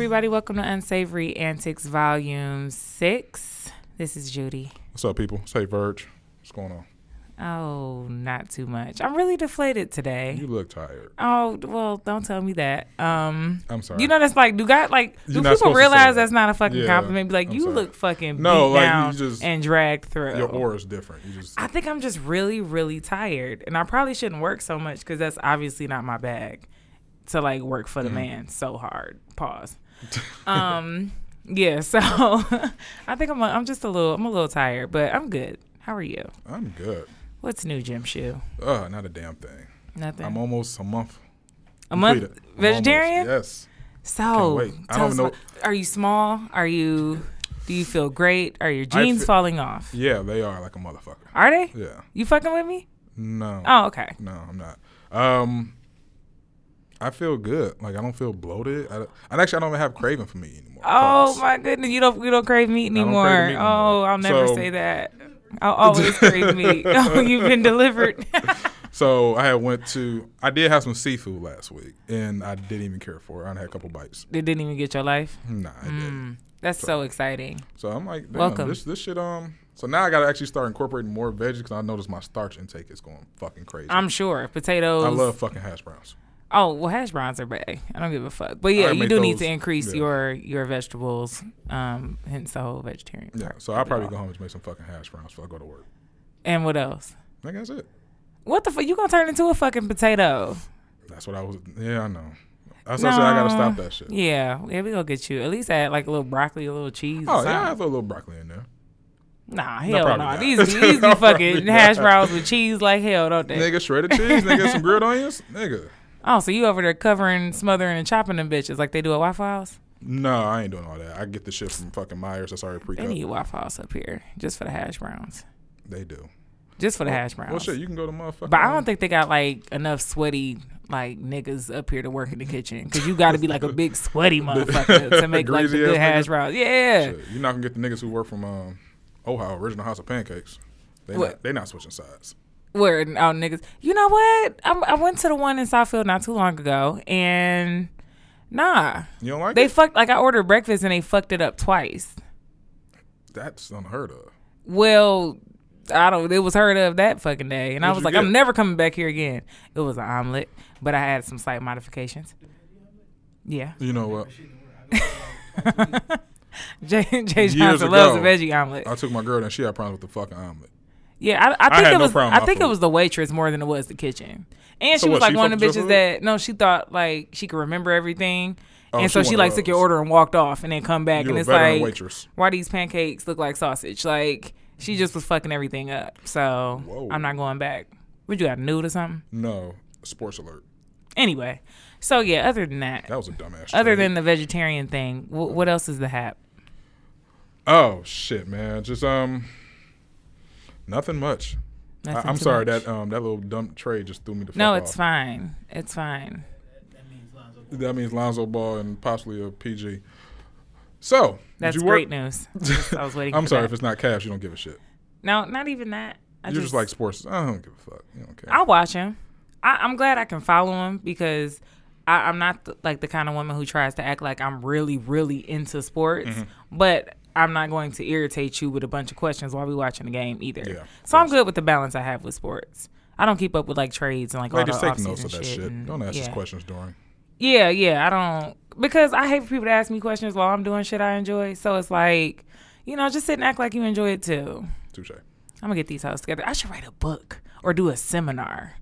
everybody. Welcome to Unsavory Antics Volume 6. This is Judy. What's up, people? Say Verge. What's going on? Oh, not too much. I'm really deflated today. You look tired. Oh, well, don't tell me that. Um, I'm sorry. you know that's like do got like do You're people supposed to say realize that. that's not a fucking Yeah, compliment? Be like, I'm you sorry. look fucking No, beat like, down just- and dragged through. Your aura is different. You just I think I'm just really, really tired, and I probably shouldn't work so much because that's obviously not my bag to like work for the Mm-hmm. man so hard. Pause. um, yeah. So I think I'm. A, I'm just a little. I'm a little tired, but I'm good. How are you? I'm good. What's new, Jim Shoe? Uh, not a damn thing. Nothing. I'm almost a month. a month completed. I'm vegetarian. almost- yes. So, wait. I don't know- what- are you small? Are you? Do you feel great? Are your jeans fe- falling off? Yeah, they are like a motherfucker. Are they? Yeah. You fucking with me? No. Oh, okay. No, I'm not. Um, I feel good. Like I don't feel bloated. I, I actually I don't even have craving for meat anymore. Oh my goodness, you don't you don't crave meat anymore. crave meat no oh. I'll never So- say that. I'll always crave meat. Oh, you've been delivered. So I went to. I did have some seafood last week, and I didn't even care for it. I only had a couple bites. they didn't even get your life. Nah, I didn't. Mm, that's so exciting. So I'm like, Welcome. this this shit um. So now I gotta actually start incorporating more veggies because I noticed my starch intake is going fucking crazy. I'm sure potatoes. I love fucking hash browns. Oh well, hash browns are bad. I don't give a fuck. But yeah, I you do need to increase yeah. your your vegetables. Um, hence the whole vegetarian. Yeah. So I'll probably go home and make some fucking hash browns before I go to work. And what else? I think that's it. What the fuck? You gonna turn into a fucking potato? That's what I was. Yeah, I know. That's what I said. I gotta stop that shit. Yeah, yeah, we gonna get you. At least add like a little broccoli, a little cheese. Oh yeah, I throw a little broccoli in there. Nah, No, hell no. not. These these be No, fucking hash browns with cheese like hell, don't they? Nigga, shredded cheese. nigga, some grilled onions. Nigga. Oh, so you over there covering, smothering, and chopping them bitches like they do at Waffle House? No, I ain't doing all that. I get the shit from fucking Myers. That's already They pre-cut. need Waffle House up here just for the hash browns. They do. Just for the hash browns. Well, shit, you can go to motherfucking. but I don't think they got like enough sweaty like niggas up here to work in the kitchen because you got to be like a big sweaty motherfucker to make like the good hash niggas? browns. Yeah. Shit, you're not gonna get the niggas who work from um, Ohio, original House of Pancakes. They What? not, they not switching sides. Where out niggas. You know what? I, I went to the one in Southfield not too long ago and nah, You don't like they it? fucked like I ordered breakfast and they fucked it up twice. That's unheard of. Well, I don't. It was heard of that fucking day, and I What'd was like, get? I'm never coming back here again. It was an omelet, but I had some slight modifications. Yeah, You know what? Jay, Jay Years Johnson loves a veggie omelet. I took my girl and she had problems with the fucking omelet. Yeah, I, I I think had it no was. I think my it was the waitress more than it was the kitchen. And So she was what, like she one of the bitches that no, she thought like she could remember everything, Oh, and so she like took your order and walked off, and then come back, You and it's like, waitress. why these pancakes look like sausage? Like she just was fucking everything up. So Whoa. I'm not going back. Would you got a nude or something? No, sports alert. Anyway, so yeah. Other than that, That was a dumbass. other than the vegetarian thing, wh- what else is the hap? oh shit, man, just um, nothing much. I, Nothing I'm sorry much. that um that little dumb trade just threw me the fuck No, off. it's fine. It's fine. That means Lonzo Ball and possibly a PG. So, That's did you work? great news. I was waiting. I'm sorry that. if it's not cash. You don't give a shit. No, not even that. I You're just, like sports. I don't give a fuck. You don't care. I'll watch him. I, I'm glad I can follow him because I, I'm not the, like the kind of woman who tries to act like I'm really, really into sports. Mm-hmm. But I'm not going to irritate you with a bunch of questions while we're watching the game either. Yeah, so I'm good with the balance I have with sports. I don't keep up with like trades and like all the take notes of that shit. and- Don't ask us questions during. Yeah, yeah, I don't because I hate for people to ask me questions while I'm doing shit I enjoy. So it's like, you know, just sit and act like you enjoy it too. Touche. I'm gonna get these hoes together. I should write a book or do a seminar.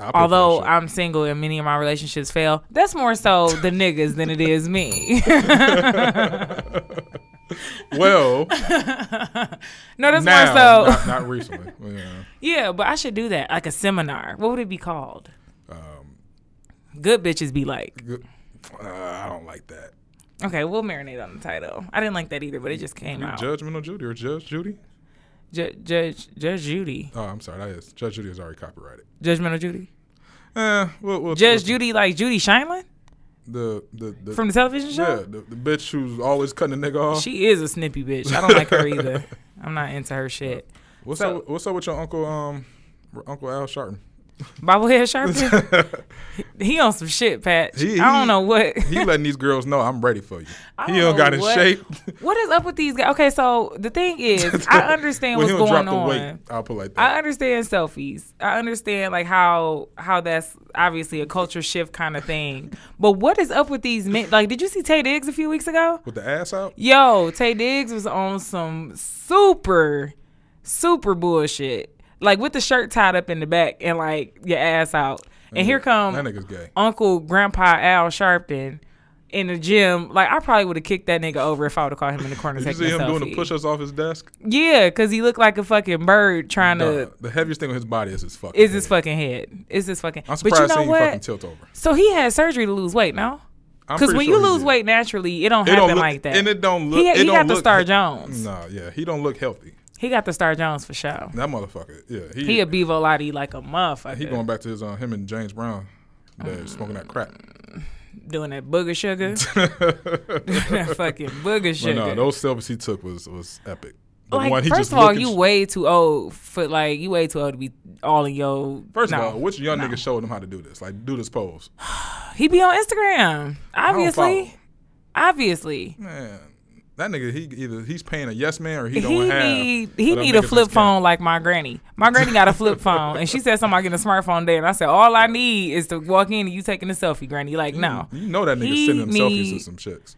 I'll pay for Although. I'm single and many of my relationships fail, that's more so the niggas than it is me. well, no, that's now, more so. not, not recently. Yeah. yeah, but I should do that, like a seminar. What would it be called? Um, Good bitches be like. good- uh, I don't like that. Okay, we'll marinate on the title. I didn't like that either, but it just came You out. Judgmental Judy or Judge Judy? Ju- Judge Judge Judy, Oh, I'm sorry. That is Judge Judy is already copyrighted. Judgmental Judy, Eh, we'll, we'll, Judge we'll- Judy, like Judy Sheindlin The the, the from the television show. yeah the, the bitch who's always cutting the nigga off. She is a snippy bitch. I don't like her either. I'm not into her shit. what's so- up? What's up with your uncle um Uncle Al Sharpton? Bobblehead Sharpton. He on some shit, Pat. He- I don't know what. He letting these girls know I'm ready for you. I he don't don't got in shape. what is up with these guys? Okay, so the thing is, I understand what's going drop on. weight, I'll put like that. I understand selfies. I understand like how how that's obviously a culture shift kind of thing. But what is up with these men? Like, did you see Taye Diggs a few weeks ago? With the ass out. Yo, Taye Diggs was on some super, super bullshit. Like with the shirt tied up in the back and like your ass out. And here come that nigga's gay. Uncle Grandpa Al Sharpton in the gym. Like I probably would have kicked that nigga over if I would have caught him in the corner Did you see him doing the push-ups off his desk? Yeah, because he looked like a fucking bird trying to. The heaviest thing on his body is his fucking. Is his head. fucking head? Is his fucking? I'm but you surprised know seeing you fucking what? tilt over. So he had surgery to lose weight, no? Because when sure you lose weight naturally, it don't it happen don't look, like that. and it don't look. he it he don't got the Star he- Jones. Nah, yeah, he don't look healthy. He got the Star Jones for sure. That motherfucker. Yeah, he He a Bevo Lottie like a motherfucker. he going back to his uh, him and James Brown. They're smoking that crack. doing that booger sugar. that fucking booger But sugar. no, those selfies he took was was epic. The like, one he first just of all, you at- way too old for like you way too old to be all in your. First no. of all, which young no. nigga showed him how to do this? Like, do this pose. He be on Instagram, obviously. Obviously, Man, that nigga, he either he's paying a yes man or he, he don't have. need he need a flip phone like my granny. My granny got a flip phone, and she said something about getting a smartphone today, and I said all I need is to walk in and you taking a selfie, granny. Like no, You know that nigga He sending them selfies to some chicks.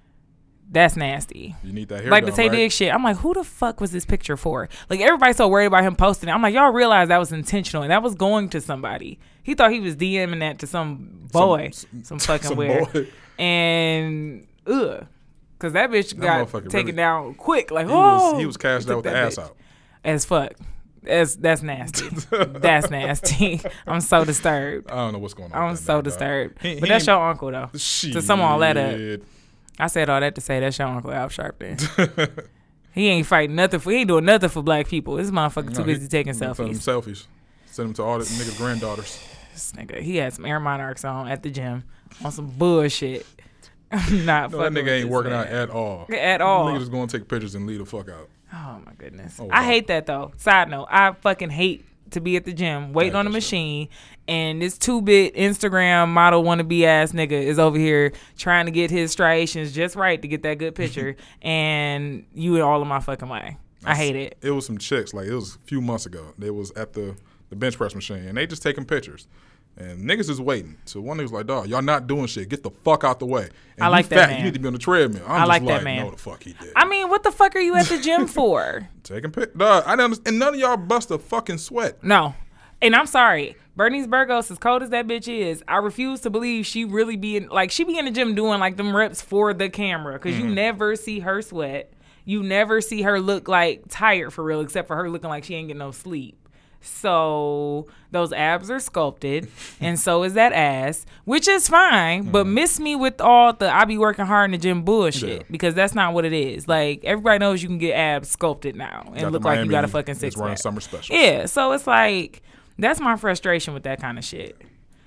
that's nasty. You need that hair like the done, Taye right? Diggs shit. I'm like, who the fuck was this picture for? Like everybody's so worried about him posting it. I'm like, y'all realize that was intentional and that was going to somebody. He thought he was DMing that to some boy, some, some- fucking some weird, boy. and ugh, because that bitch got taken really- down quick. Like, He oh, was he was cashed out with the ass bitch. out. as fuck. That's that's nasty. that's nasty. I'm so disturbed. I don't know what's going on. I'm so dog. distract. He- but he that's your uncle though. Shit. To sum all that up. I said all that to say that's your uncle Al Sharpton. He ain't fighting nothing for. He ain't doing nothing for black people. This motherfucker too busy taking selfies. selfies. Send them to all the niggas' granddaughters. This nigga, he had some air monarchs on at the gym on some bullshit. I'm not No, that nigga ain't working man. out at all. at all. Nigga just going to take pictures and leave the fuck out. Oh my goodness. Oh, I hate that though. Side note, I fucking hate to be at the gym waiting on the shit. machine and this two bit Instagram model wannabe ass nigga is over here trying to get his striations just right to get that good picture and you in all of my fucking way. I hate it. It was some chicks, like it was a few months ago. They was at the, the bench press machine and they just taking pictures. And niggas is waiting. So one nigga's like, dog, y'all not doing shit. Get the fuck out the way. And I like you that fat, man. You need to be on the treadmill. I'm I like like, that man. no the fuck he did. I mean, what the fuck are you at the gym for? taking pictures. Dog, I didn't. And none of y'all bust a fucking sweat. No. And I'm sorry. Bernice Burgos, as cold as that bitch is, I refuse to believe she really be in like she be in the gym doing like them reps for the camera. because Mm-hmm. you never see her sweat. You never see her look like tired for real, except for her looking like she ain't getting no sleep. So those abs are sculpted, and so is that ass, which is fine. But miss me with all the I be working hard in the gym bullshit Mm-hmm. Yeah. because that's not what it is. Like everybody knows you can get abs sculpted now and Got look like you got a fucking six pack. summer specials. Yeah, so it's like that's my frustration with that kind of shit.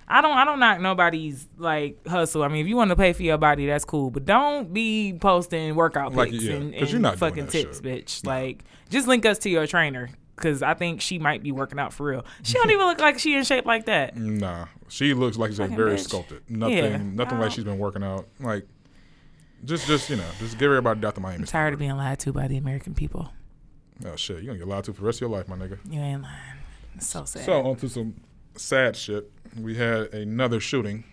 I don't I don't knock nobody's like hustle. I mean, if you want to pay for your body, that's cool, but don't be posting workout Like, pics yeah, and, and you're not fucking tips, shit. bitch. Like, just link us to your trainer because I think she might be working out for real. She don't even look like she in shape like that. Nah, she looks like she's very bitch. sculpted. Nothing, Yeah. nothing like she's been working out. Like, just, just you know, just give everybody Dr. Miami. I'm tired of being lied to by the American people. Oh shit, you gonna get lied to for the rest of your life, my nigga. You ain't lying. It's so sad. So on to some sad shit. We had another shooting.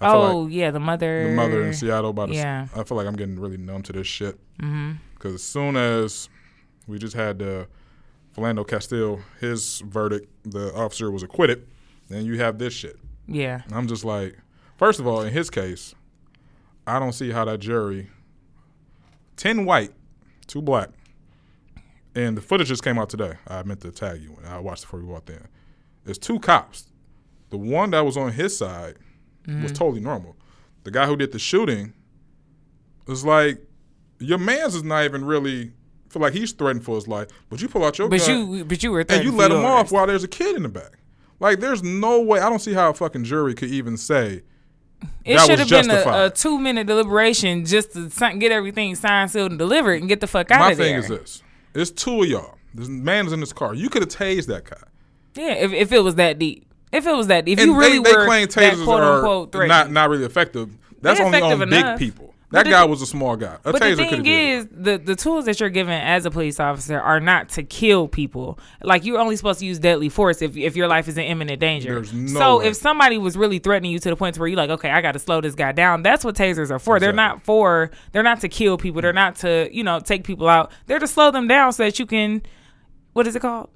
I oh like yeah, the mother. the mother in Seattle. By the, Yeah. I feel like I'm getting really numb to this shit Mm-hmm. because as soon as we just had uh, Philando Castile, his verdict, the officer was acquitted. Then you have this shit. Yeah. And I'm just like, first of all, in his case, I don't see how that jury, ten white, two black, and the footage just came out today. I meant to tag you. I watched it before we walked in. There's two cops. The one that was on his side was mm-hmm. totally normal. The guy who did the shooting was like, your man's is not even really feel like he's threatened for his life, but you pull out your But gun you, but you were. and you let him off while there's a kid in the back. Like, there's no way. I don't see how a fucking jury could even say It should have been a, a two minute deliberation just to get everything signed, sealed, and delivered, and get the fuck out My of there. My thing is this: it's two of y'all. This man is in this car. You could have tased that guy. Yeah, if, if it was that deep. If it was that, if And you really they, they were claim that quote unquote threat, not not really effective. That's only on effective big people. That the guy was a small guy. A But the thing is, the the tools that you're given as a police officer are not to kill people. Like you're only supposed to use deadly force if if your life is in imminent danger. There's no so way. if somebody was really threatening you to the point to where you're like, okay, I got to slow this guy down. That's what tasers are for. They're not for. They're not to kill people. They're not to you know take people out. They're to slow them down so that you can. What is it called?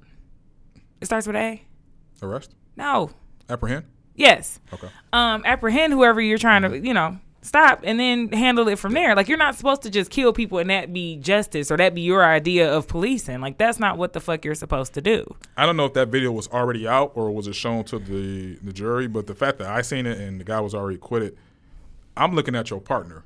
It starts with A. Arrest, No. apprehend. Yes. Okay. um, apprehend whoever you're trying to, you know, stop and then handle it from there. Like you're not supposed to just kill people and that be justice or that be your idea of policing. Like that's not what the fuck you're supposed to do. I don't know if that video was already out or was it shown to the the jury, but the fact that I seen it and the guy was already acquitted, I'm looking at your partner.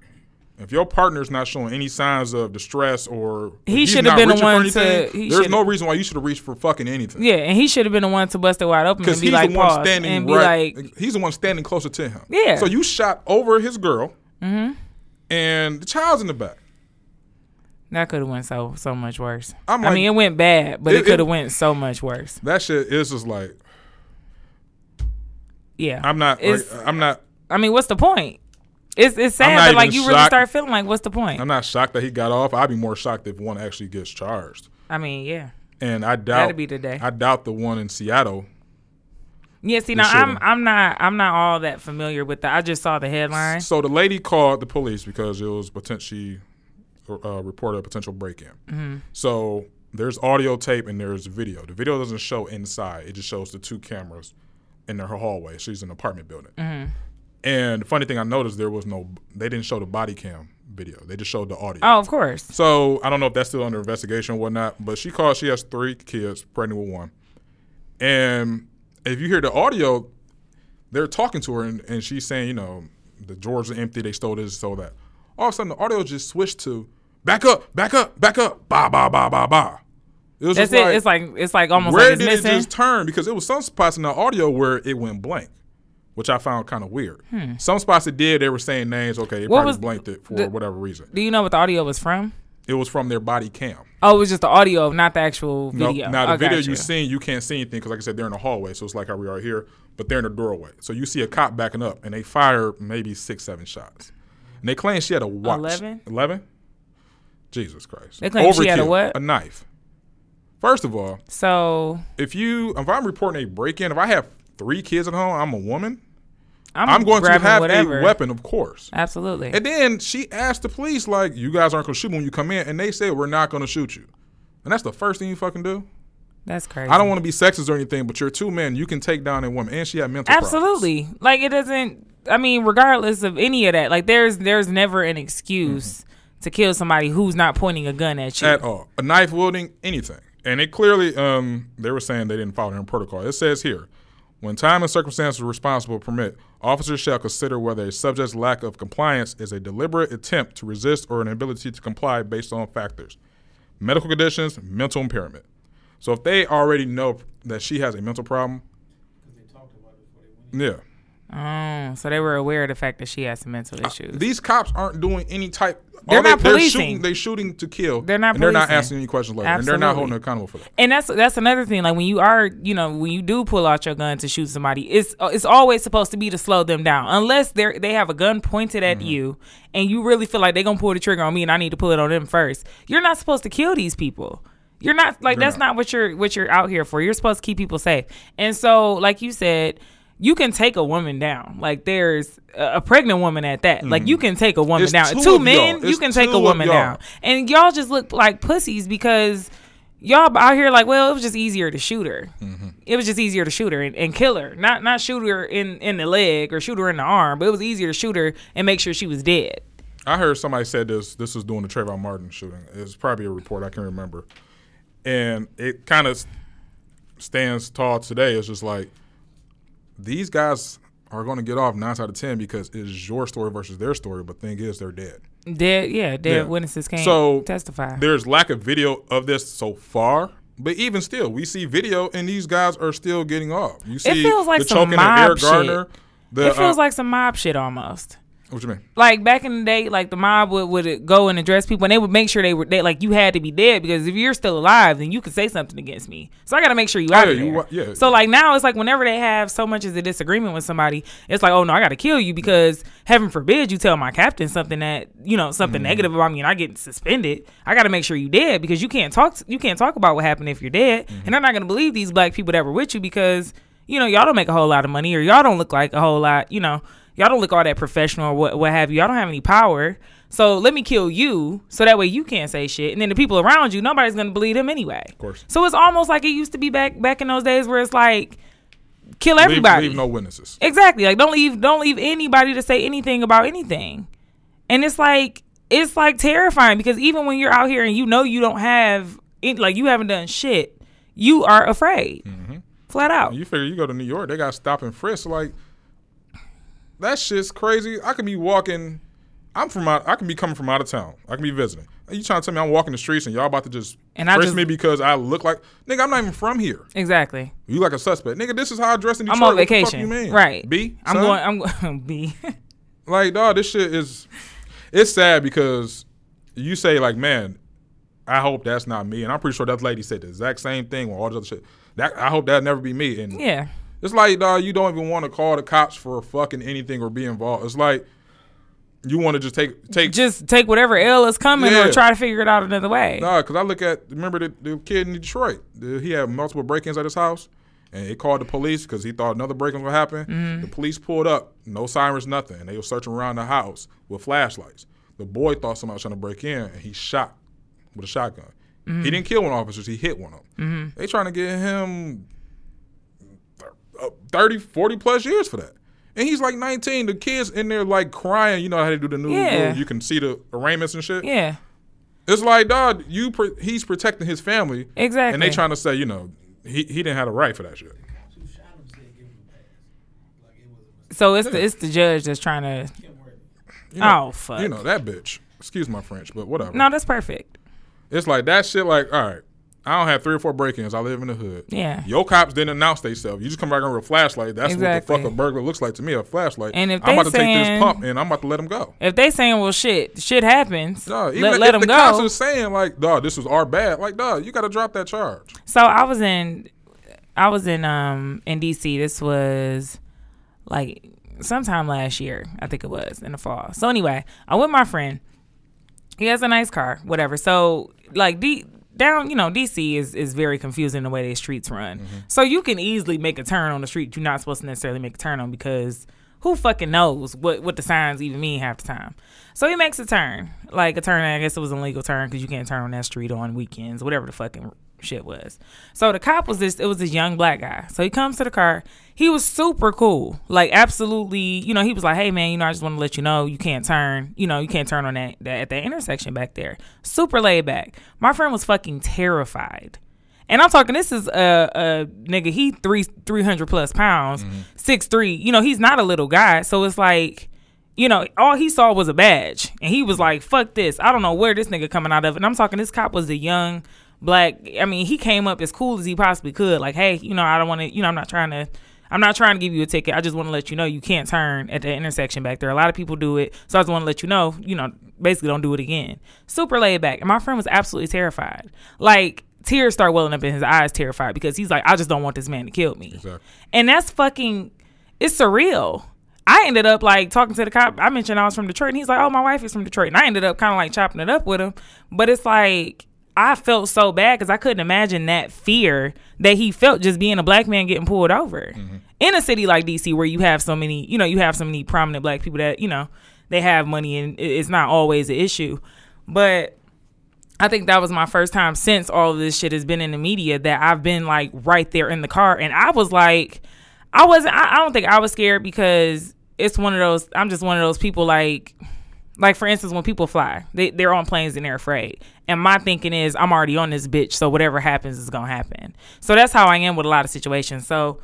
If your partner's not showing any signs of distress or He should have been the one to- anything, he there's no reason why you should have reached for fucking anything. Yeah, and he should have been the one to bust it wide open Because he's like, the one standing and right. like, he's the one standing closer to him. Yeah. So you shot over his girl, Mm. and the child's in the back. that could have went so so much worse. I'm I mean, it went bad, but It- it, could have went so much worse. That shit is just like Yeah, I'm not. Like, I'm not. I mean, what's the point? It's it's sad, but like you really start feeling like, what's the point? I'm not shocked that he got off. I'd be more shocked if one actually gets charged. I mean, yeah, And I doubt That'd be the day. I doubt the one in Seattle. yeah. See, now I'm. I'm not I'm not all that familiar with that. I just saw the headline. So the lady called the police because it was potentially uh, reported a potential break-in. Mm-hmm. So there's audio tape and there's video. The video doesn't show inside; it just shows the two cameras in her hallway. She's in an apartment building. Mm-hmm. And the funny thing I noticed there was no. They didn't show the body cam video. They just showed the audio. Oh, of course. So I don't know if that's still under investigation or whatnot, but she called. She has three kids, pregnant with one. And if you hear the audio, they're talking to her, and, and she's saying, you know, the drawers are empty. They stole this, stole that. All of a sudden, the audio just switched to back up, back up, back up, ba ba ba ba ba. It was That's just it. like, it's like it's like almost where like did missing. it just turn? Because it was some spots in the audio where it went blank, which I found kind of weird. Some spots it did. They were saying names. Okay, they Hmm. What probably was blanked it for the- whatever reason. Do you know what the audio was from? It was from their body cam. Oh, it was just the audio, of not the actual No, video. now the Oh, video gotcha. you seen, you can't see anything because, like I said, they're in the hallway, so it's like how we are here, but they're in the doorway. So you see a cop backing up, and they fire maybe six, seven shots, and they claim she had a watch. 11? Eleven. Jesus Christ. They claim she had a what? A knife. First of all, So if you if I'm reporting a break in, if I have three kids at home, I'm a woman. I'm, I'm going to have whatever. a weapon, of course. Absolutely. And then she asked the police, like, you guys aren't going to shoot me when you come in. And they said, we're not going to shoot you. And that's the first thing you fucking do. That's crazy. I don't want to be sexist or anything, but you're two men. You can take down a woman. And she had mental problems. Absolutely. Like it doesn't. I mean, regardless of any of that, like there's there's never an excuse to kill somebody who's not pointing a gun at you. At all. A knife wielding, anything. And it clearly, um, they were saying they didn't follow their protocol. It says here, when time and circumstances responsible permit, officers shall consider whether a subject's lack of compliance is a deliberate attempt to resist or an ability to comply based on factors. Medical conditions, mental impairment. So if they already know that she has a mental problem, yeah. Oh, so they were aware of the fact that she has some mental issues. These cops aren't doing any type. They're they, not They're shooting, they shooting to kill. They're not they're not asking any questions later. And they're not holding her accountable for that. and that's that's another thing. Like when you are, you know, when you do pull out your gun to shoot somebody, it's uh, it's always supposed to be to slow them down, unless they they have a gun pointed at Mm-hmm. you, and you really feel like they're gonna pull the trigger on me, and I need to pull it on them first. You're not supposed to kill these people. You're not like You're that's not. not what you're what you're out here for. You're supposed to keep people safe. And so, like you said. You can take a woman down. Like there's a pregnant woman at that. Like you can take a woman It's down. two Two men, you can take a woman down. And y'all just look like pussies because y'all out here like, well, it was just easier to shoot her. Mm-hmm. It was just easier to shoot her and, and kill her. Not not shoot her in in the leg or shoot her in the arm, but it was easier to shoot her and make sure she was dead. I heard somebody said this. This was doing the Trayvon Martin shooting. It's probably a report I can remember, and it kind of stands tall today. It's just like these guys are going to get off nine out of ten because it's your story versus their story. But thing is, they're dead. Dead, yeah, dead Yeah. witnesses can't So testify. There's lack of video of this so far. But even still, we see video, and these guys are still getting off. You see it feels like the some choking of Eric mob shit. The, It feels uh, like some mob shit almost. What you mean? Like back in the day, like the mob would, would go and address people, and they would make sure they were they, like you had to be dead because if you're still alive, then you could say something against me. So I got to make sure you out Yeah, of you yeah. So like now it's like whenever they have so much as a disagreement with somebody, it's like oh no, I got to kill you because heaven forbid you tell my captain something that you know something Mm-hmm. negative about me and I get suspended. I got to make sure you dead because you can't talk you can't talk about what happened if you're dead, Mm-hmm. and they're not gonna believe these black people that were with you because you know y'all don't make a whole lot of money or y'all don't look like a whole lot you know y'all don't look all that professional or what, what have you. Y'all don't have any power. So let me kill you so that way you can't say shit. And then the people around you nobody's gonna believe them anyway. Of course. so it's almost like it used to be back back in those days where it's like kill everybody. leave no witnesses. exactly. Like don't leave don't leave anybody to say anything about anything. And it's like it's like terrifying because even when you're out here and you know you don't have like you haven't done shit you are afraid. Mm-hmm. Flat out. You figure you go to New York, they got stop and frisk. Like that shit's crazy. I could be walking. I'm from out. I can be coming from out of town. I can be visiting. You trying to tell me I'm walking the streets and y'all about to just And I just, me because I look like nigga? I'm not even from here. exactly You like a suspect, nigga? This is how I dress in I'm Detroit. on the fuck vacation. you mean? Right. B. I'm son? going. I'm going. B. Like, dog, this shit is. It's sad because you say like, man, I hope that's not me, and I'm pretty sure that lady said the exact same thing with all this other shit. That I hope that never be me. And yeah. It's like, dog, you don't even want to call the cops for fucking anything or be involved. It's like you want to just take take. Just take whatever L is coming Yeah. or try to figure it out another way. Nah, because I look at remember the, the kid in Detroit. The- he had multiple break-ins at his house, and he called the police because he thought another break-in was gonna happen. Mm-hmm. The police pulled up, no sirens, nothing, and they were searching around the house with flashlights. The boy thought somebody was trying to break in, and he shot with a shotgun. Mm-hmm. He didn't kill one officer; he hit one of them. They trying to get him 30, 40 plus years for that. And he's like 19. The kids in there like crying. You know how they do the new Yeah. You can see the arraignments and shit. Yeah. It's like, dog, you pro- he's protecting his family. Exactly. And they trying to say, you know, he, he didn't have a right for that shit. Who shot him said give him a pass. Like it was a mistake. So it's the it's the judge that's trying to. You know, Oh fuck. You know, that bitch. Excuse my French, but whatever. No, that's perfect. It's like that shit, like, all right, I don't have three or four break ins. I live in the hood. Yeah. Your cops didn't announce themselves. You just come back on with a flashlight. That's Exactly. what the fuck a burglar looks like to me, a flashlight. And if I'm about to take this pump and I'm about to let him go. If they saying well shit shit happens, Dog, even let, if let them the cops go. are saying like, dog, this was our bad. Like, dog, you got to drop that charge. So I was in, I was in um in DC. This was like sometime last year, I think it was in the fall. So anyway, I'm with my friend. He has a nice car, whatever. So like D down, you know, DC is is very confusing the way their streets run. Mm-hmm. So you can easily make a turn on the street you're not supposed to necessarily make a turn on because who fucking knows what what the signs even mean half the time. So he makes a turn, like a turn. I guess it was an illegal turn because you can't turn on that street on weekends, whatever the fucking shit was. So the cop was this. It was this young black guy. So he comes to the car. He was super cool, like absolutely. You know, he was like, "Hey man, you know, I just want to let you know you can't turn. You know, you can't turn on that, that at that intersection back there. Super laid back. My friend was fucking terrified." And I'm talking. This is a, a nigga. He three three hundred plus pounds, mm-hmm. six three. You know, he's not a little guy. So it's like, you know, all he saw was a badge, and he was like, "Fuck this! I don't know where this nigga coming out of." And I'm talking. This cop was a young black. I mean, he came up as cool as he possibly could. Like, hey, you know, I don't want to. You know, I'm not trying to. I'm not trying to give you a ticket. I just want to let you know you can't turn at the intersection back there. A lot of people do it, so I just want to let you know. You know, basically, don't do it again. Super laid back, and my friend was absolutely terrified. Like tears start welling up in his eyes, terrified because he's like, I just don't want this man to kill me. Exactly. And that's fucking, it's surreal. I ended up like talking to the cop. I mentioned I was from Detroit, and he's like, "Oh, my wife is from Detroit." And I ended up kind of like chopping it up with him. But it's like I felt so bad because I couldn't imagine that fear that he felt just being a black man getting pulled over mm-hmm. in a city like DC, where you have so many, you know, you have so many prominent black people that you know they have money, and it's not always an issue. But I think that was my first time since all of this shit has been in the media that I've been like right there in the car, and I was like, I wasn't. I, I don't think I was scared because it's one of those. I'm just one of those people like, like for instance, when people fly, they they're on planes and they're afraid. And my thinking is, I'm already on this bitch, so whatever happens is gonna happen. So that's how I am with a lot of situations. So.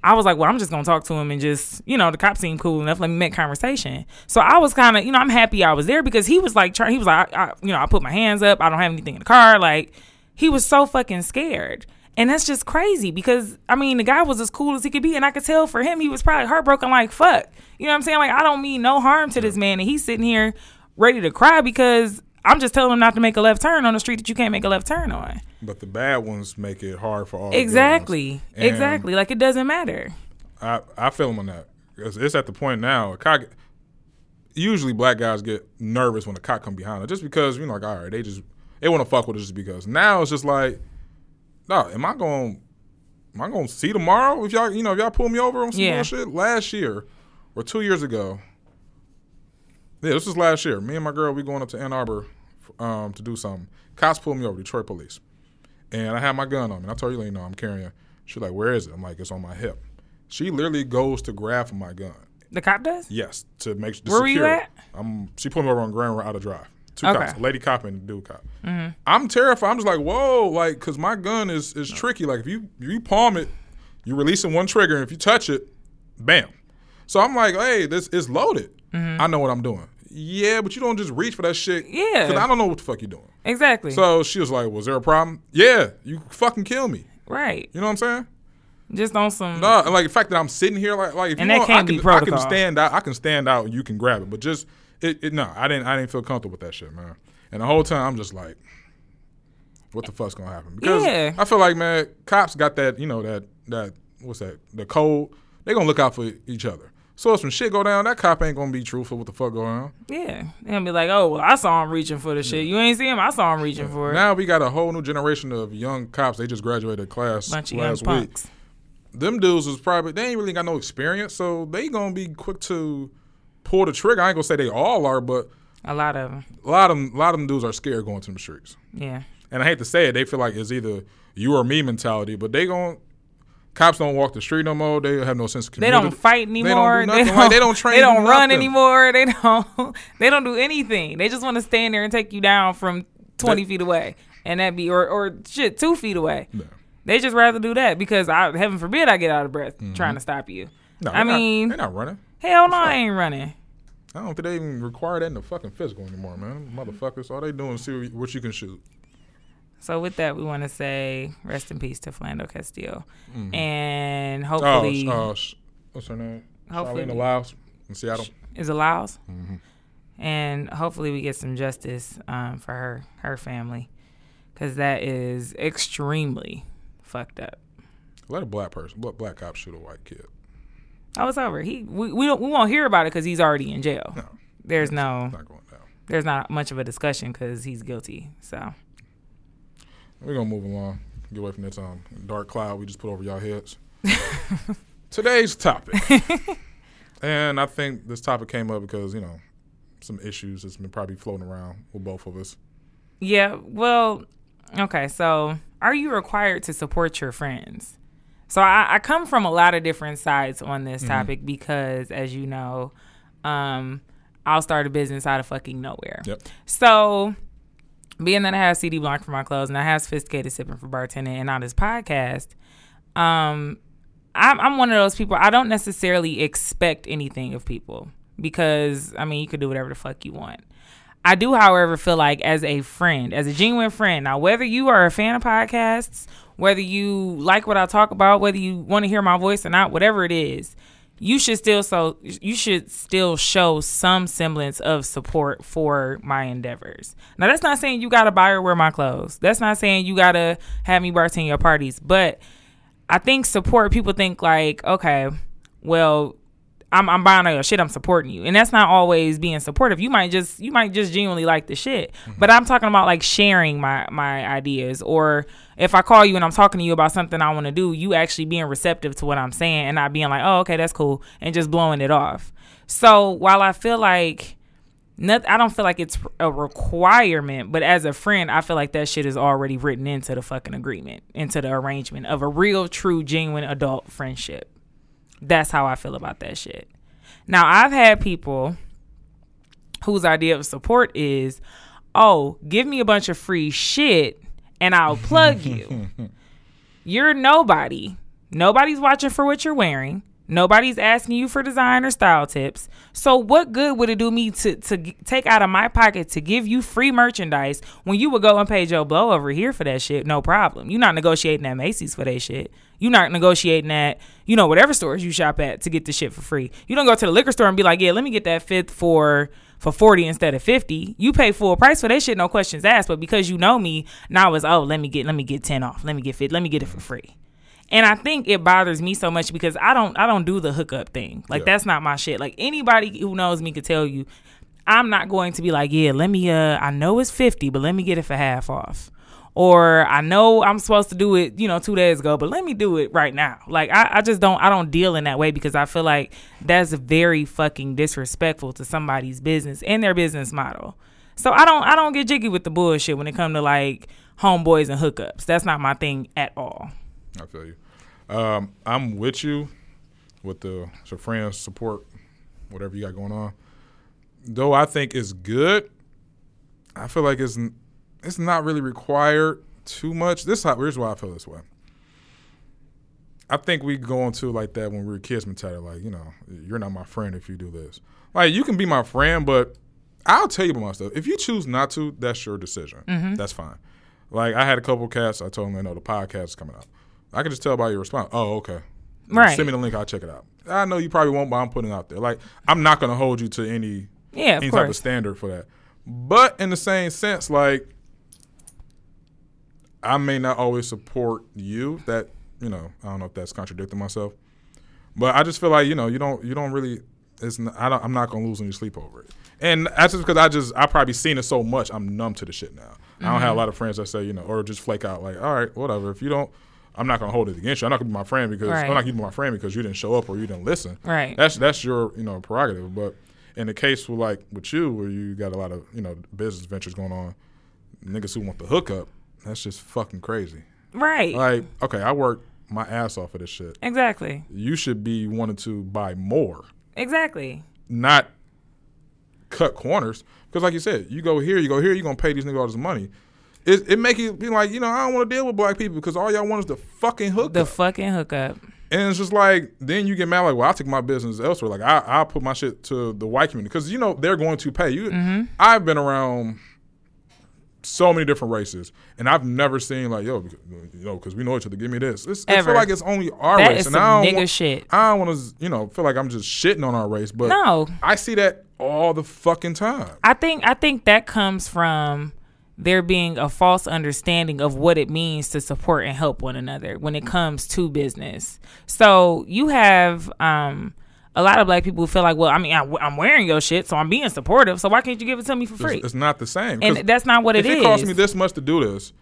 I was like, well, I'm just gonna talk to him and just, you know, the cop seemed cool enough. Let me make conversation. So I was kind of, you know, I'm happy I was there because he was like, he was like, I, I, you know, I put my hands up. I don't have anything in the car. Like, he was so fucking scared. And that's just crazy because I mean the guy was as cool as he could be, and I could tell for him he was probably heartbroken like fuck. You know what I'm saying? Like I don't mean no harm to this man, and he's sitting here ready to cry because I'm just telling him not to make a left turn on the street that you can't make a left turn on. But the bad ones make it hard for all. the good ones. Exactly, exactly. Like it doesn't matter. I I feel him on that. 'Cause It's at the point now. A cock, usually black guys get nervous when a cop come behind them, just because you know, like, all right, they just they want to fuck with us just because. Now it's just like, no, am I going? Am I going to see tomorrow if y'all, you know, if y'all pull me over on some Yeah. bullshit? Last year or two years ago. Yeah, this was last year. Me and my girl, we going up to Ann Arbor um, to do something. Cops pulled me over, Detroit police, and I had my gun on me. And I told you, you know, I'm carrying. it. She's like, "Where is it?" I'm like, "It's on my hip." She literally goes to grab for my gun. The cop does. Yes, to make sure. Where were you at? Um, she pulled me over on Grand Route out of drive. Two Okay. Mm-hmm. cops, lady cop and dude cop. I'm terrified. I'm just like, whoa, like, cause my gun is is tricky. Like, if you if you palm it, you're releasing one trigger, and if you touch it, bam. So I'm like, hey, this is loaded. I know what I'm doing. Yeah, but you don't just reach for that shit. Mm-hmm. Yeah. Cause I don't know what the fuck you're doing. Exactly. So she was like, was there a problem? Yeah, you fucking kill me. right. You know what I'm saying? Just on some. No, and like the fact that I'm sitting here, like, like if And you that want, can't I be can, I can stand out. I can stand out, and you can grab it. But just, it, it, no, I didn't, I didn't feel comfortable with that shit, man. And the whole time, I'm just like, what the fuck's gonna happen? Because Yeah. I feel like, man, cops got that, you know, that, that, what's that, the code. They gonna look out for each other. So if some shit go down, that cop ain't gonna be truthful. What the fuck going on? Yeah. They're gonna be like, oh, well, I saw him reaching for the shit. You ain't see him. I saw him reaching for it. Now we got a whole new generation of young cops. They just graduated class Bunch of young last week. punks. them dudes was probably they ain't really got no experience, so they gonna be quick to pull the trigger. I ain't gonna say they all are, but A lot of them. a lot of them, a lot of them dudes are scared going to the streets. Yeah. And I hate to say it, they feel like it's either you or me mentality, but they gon' cops don't walk the street no more. They have no sense of They don't fight anymore. They don't, do nothing. Like, they don't train. They don't run nothing. anymore. They don't. They don't do anything. They just want to stand there and take you down from twenty They- feet away, and that be or or shit two feet away. No. They just rather do that because I heaven forbid I get out of breath trying to stop you. Mm-hmm. No, I they're not- mean- they're not running. Hell no, I ain't running. I don't think they even require that in the fucking physical anymore, man. Motherfuckers, all they doing is see what you can shoot. So with that, we want to say rest in peace to Philando Castile, and Oh, hopefully uh, sh- what's her name? Hopefully- Charlene Lyles in Seattle. is allows, Mm-hmm. and hopefully we get some justice um, for her her family, because that is extremely fucked up. Let a black person, black, black cop shoot a white kid. Oh, it's over. He we we, don't, we won't hear about it because he's already in jail. No. There's no not going down. there's not much of a discussion because he's guilty. So We're gonna move along. Get away from this um dark cloud we just put over y'all heads. Today's topic, and I think this topic came up because you know some issues that's been probably floating around with both of us. yeah, well, okay. So are you required to support your friends? So I, I come from a lot of different sides on this topic because, as you know, um, I'll start a business out of fucking nowhere. Yep. So, being that I have CD Blanc for my clothes and I have sophisticated sipping for bartending and now this podcast, um, I'm, I'm one of those people. I don't necessarily expect anything of people because I mean you could do whatever the fuck you want. I do, however, feel like as a friend, as a genuine friend, now whether you are a fan of podcasts, whether you like what I talk about, whether you want to hear my voice or not, whatever it is, you should still so you should still show some semblance of support for my endeavors. Now that's not saying you gotta buy or wear my clothes. That's not saying you gotta have me bartend your parties, but I think support people think like, okay, well, I'm I'm buying all your shit, I'm supporting you. And that's not always being supportive. You might just you might just genuinely like the shit. Mm-hmm. But I'm talking about like sharing my my ideas or if I call you and I'm talking to you about something I want to do, you actually being receptive to what I'm saying and not being like, "Oh, okay, that's cool," and just blowing it off. So, while I feel like not, I don't feel like it's a requirement, but as a friend, I feel like that shit is already written into the fucking agreement, into the arrangement of a real, true, genuine adult friendship. That's how I feel about that shit. Now, I've had people whose idea of support is, oh, give me a bunch of free shit and I'll plug you. you're nobody. Nobody's watching for what you're wearing. Nobody's asking you for designer style tips. So what good would it do me to to take out of my pocket to give you free merchandise when you would go and pay Joe Blow over here for that shit? No problem. You're not negotiating at Macy's for that shit. You're not negotiating at you know whatever stores you shop at to get the shit for free. You don't go to the liquor store and be like, yeah, let me get that fifth for for 40 instead of 50 you pay full price for that shit no questions asked but because you know me now it's oh let me get let me get 10 off let me get fit let me get it for free and I think it bothers me so much because I don't I don't do the hookup thing. Like Yeah. that's not my shit. Like anybody who knows me could tell you, I'm not going to be like, yeah, let me uh I know it's 50, but let me get it for half off. Or I know I'm supposed to do it, you know, two days ago, but let me do it right now. Like I, I just don't I don't deal in that way because I feel like that's very fucking disrespectful to somebody's business and their business model. So I don't I don't get jiggy with the bullshit when it come to like homeboys and hookups. That's not my thing at all. I feel you. Um, I'm with you with the friends support, whatever you got going on. Though I think it's good, I feel like it's it's not really required too much. This how here's why I feel this way. I think we go into like that when we were kids mentality, like you know, you're not my friend if you do this. Like you can be my friend, but I'll tell you about my stuff. If you choose not to, that's your decision. That's fine. Like I had a couple cats. I told them, "No, the podcast is coming out." I can just tell by your response. Oh, okay. Right. Send me the link. I'll check it out. I know you probably won't, but I'm putting it out there. Like I'm not gonna hold you to any Yeah, any type of standard for that. But in the same sense, like I may not always support you. That you know, I don't know if that's contradicting myself. But I just feel like you know, you don't you don't really. It's not, I don't, I'm not gonna lose any sleep over it. And that's just because I just I probably seen it so much. I'm numb to the shit now. I don't have a mm-hmm. lot of friends that say you know, or just flake out like, all right, whatever. If you don't. I'm not gonna hold it against you. I'm not gonna be my friend because Right. I'm not keeping my friend because you didn't show up or you didn't listen. Right. That's that's your you know prerogative. But in the case with like with you, where you got a lot of you know business ventures going on, niggas who want the hookup, that's just fucking crazy. Right. Like, okay, I work my ass off of this shit. exactly. You should be wanting to buy more, Exactly. not cut corners. Because like you said, you go here, you go here, you are gonna pay these niggas all this money. It, it make you be like, you know, I don't want to deal with black people because all y'all want is the fucking hookup. The fucking hookup. And it's just like then you get mad like, well, I'll take my business elsewhere. Like I I'll put my shit to the white community because you know they're going to pay you. Mm-hmm. I've been around so many different races, and I've never seen like, yo, you know, because we know each other. Give me this. It's, I feel like it's only our That race, and some I don't nigga want, shit. I don't want to, you know, feel like I'm just shitting on our race, but No. I see that all the fucking time. I think I think that comes from there being a false understanding of what it means to support and help one another when it comes to business. So you have um a lot of black people who feel like, well, I mean, I, am wearing your shit, so I'm being supportive. So why can't you give it to me for free? It's, it's not the same, and that's not what it is. if it costs me this much to do this,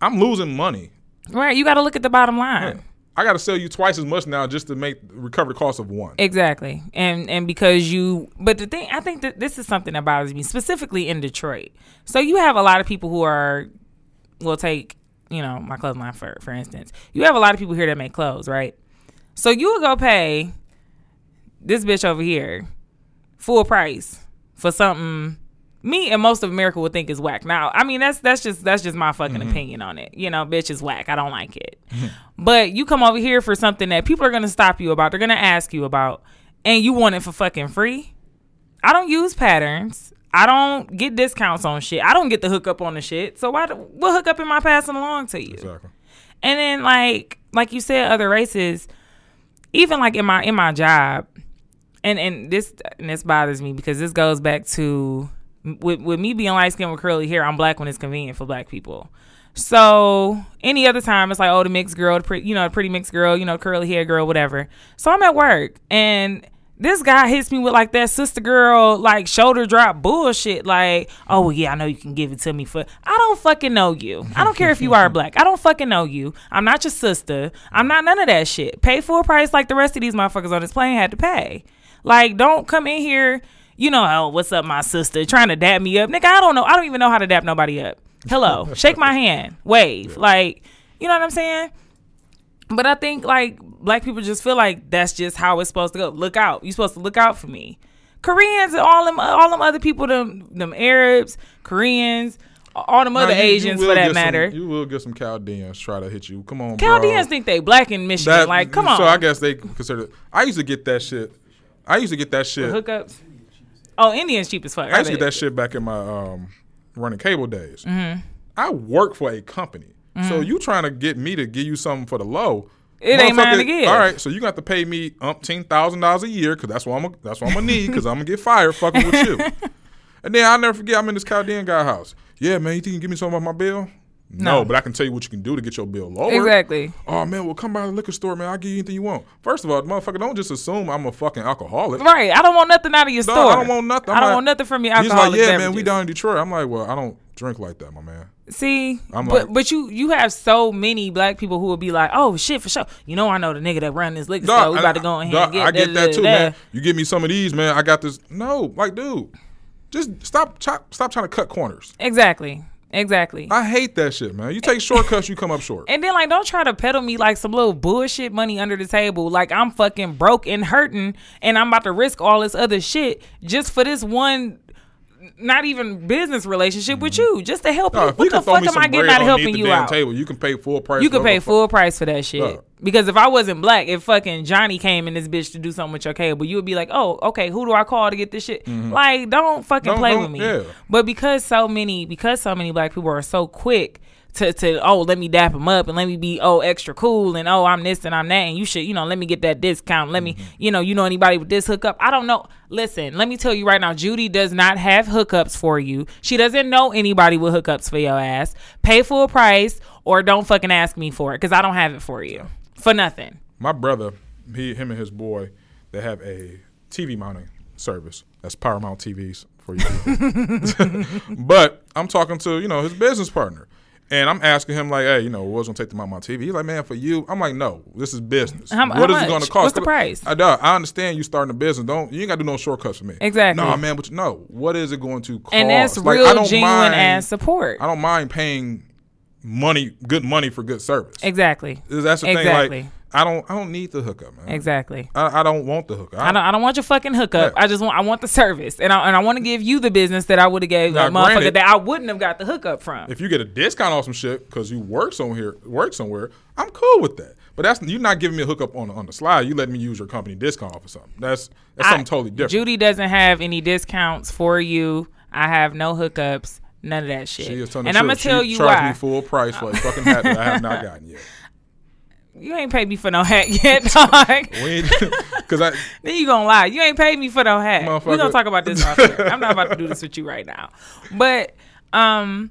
I'm losing money. right? You got to look at the bottom line. I got to sell you twice as much now just to make recover the cost of one. Exactly. And and because you but the thing I think that this is something that bothers me specifically in Detroit. So you have a lot of people who are will take, you know, my clothing line for for instance. You have a lot of people here that make clothes, right? So you will go pay this bitch over here full price for something me and most of America would think is whack. Now, I mean that's that's just that's just my fucking mm-hmm. opinion on it. You know, bitch is whack. I don't like it. Mm-hmm. But you come over here for something that people are gonna stop you about. They're gonna ask you about, and you want it for fucking free. I don't use patterns. I don't get discounts on shit. I don't get the hookup on the shit. So why? do- What hookup am I passing along to you? Exactly. And then like like you said, other races, even like in my in my job, and and this and this bothers me because this goes back to with with me being light skinned with curly hair. I'm black when it's convenient for black people. So any other time, it's like oh the mixed girl, the pretty, you know, the pretty mixed girl, you know, curly hair girl, whatever. So I'm at work and this guy hits me with like that sister girl like shoulder drop bullshit like oh yeah i know you can give it to me for i don't fucking know you i don't care if you are black i don't fucking know you i'm not your sister i'm not none of that shit pay full price like the rest of these motherfuckers on this plane had to pay like don't come in here you know oh what's up my sister trying to dap me up nigga i don't know i don't even know how to dap nobody up hello shake my hand wave like you know what i'm saying but I think like black people just feel like that's just how it's supposed to go. Look out. You're supposed to look out for me. Koreans and all them all them other people, them them Arabs, Koreans, all them Now, other you- you Asians will for that get some- matter. you will get some Chaldeans try to hit you. Come on, bro. Think they black in Michigan. That- like, come on. So I guess they consider. I used to get that shit. I used to get that shit. hookups. Oh, Indians cheap as fuck. I used to get that shit back in my um, running cable days. Mm-hmm. I work for a company, so you trying to get me to give you something for the low? It ain't mine to give. All right, so you got to pay me umpteen thousand dollars a year because that's what I'm. That's what I'm gonna need because I'm gonna get fired fucking with you. And then I'll never forget. I'm in this Chaldean guy house. Yeah, man, you think you can give me something off my bill? No, No. but I can tell you what you can do to get your bill lower. Exactly. Oh man, well come by the liquor store, man. I'll give you anything you want. First of all, motherfucker, don't just assume I'm a fucking alcoholic. Right. I don't want nothing out of your No, store. I don't want nothing. I I'm don't like- want nothing from your alcoholic. He's like, yeah, man, we down in Detroit. I'm like, well, I don't drink like that, my man. See, I'm but like- but you you have so many black people who will be like, oh shit, for sure. You know, I know the nigga that run this liquor store. We about to go in here dog, and get I get that da- too, da- man. You give me some of these, man. I got this. No, like, dude, just stop, chop, stop trying to cut corners. Exactly, exactly. I hate that shit, man. You take shortcuts, you come up short. And then like don't try to peddle me like some little bullshit money under the table. Like I'm fucking broke and hurting and I'm about to risk all this other shit just for this one not even business relationship with mm-hmm. you. Just to help No, you. What you the fuck am I getting out of helping you out? table, you can pay full price. You for pay full price for that shit. Dog. Because if I wasn't black, if fucking Johnny came in this bitch to do something with your cable, you would be like, oh, okay, who do I call to get this shit? Mm-hmm. Like, don't fucking Don't- play don't- with me. yeah. But because so many, because so many black people are so quick to, to oh, let me dap him up and let me be oh extra cool and oh I'm this and I'm that and you should you know let me get that discount. Let me mm-hmm. you know you know anybody with this hookup. I don't know. Listen, let me tell you right now, Judy does not have hookups for you. She doesn't know anybody with hookups for your ass. Pay full price or don't fucking ask me for it because I don't have it for you for nothing. My brother, he, him and his boy, they have a TV mounting service. That's Paramount TVs for you. but I'm talking to you know his business partner, and I'm asking him like, hey, you know, what's gonna take them out my TV? He's like, man, for you. I'm like, no, this is business. How- What how is it gonna cost? What's the price? I, dog, I understand you starting a business. Don't you ain't gotta do no shortcuts for me. Exactly. No, man, but you- no. What is it going to cost? And that's Like, real genuine mind- ass support. I don't mind paying money, good money for good service. Exactly. That's the thing. Exactly. Like, I don't, I don't need the hookup, man. Exactly. I, I don't want the hookup. I don't, I don't want your fucking hookup. Yeah. I just want I want the service, and I and I want to give you the business that I would have gave Now, a motherfucker granted- that I wouldn't have got the hookup from. if you get a discount off some shit because you work somewhere, work somewhere, I'm cool with that. But that's you're not giving me a hookup on the, on the slide. You letting me use your company discount off or something. That's that's something totally different. Judy doesn't have any discounts for you. I have no hookups. None of that shit. she is telling and I'm gonna tell she you charged why. me full price for a fucking hat that I have not gotten yet. you ain't paid me for no hat yet, dog. Because I then you gonna lie. You ain't paid me for no hat. We gonna talk about this. I'm not about to do this with you right now. But um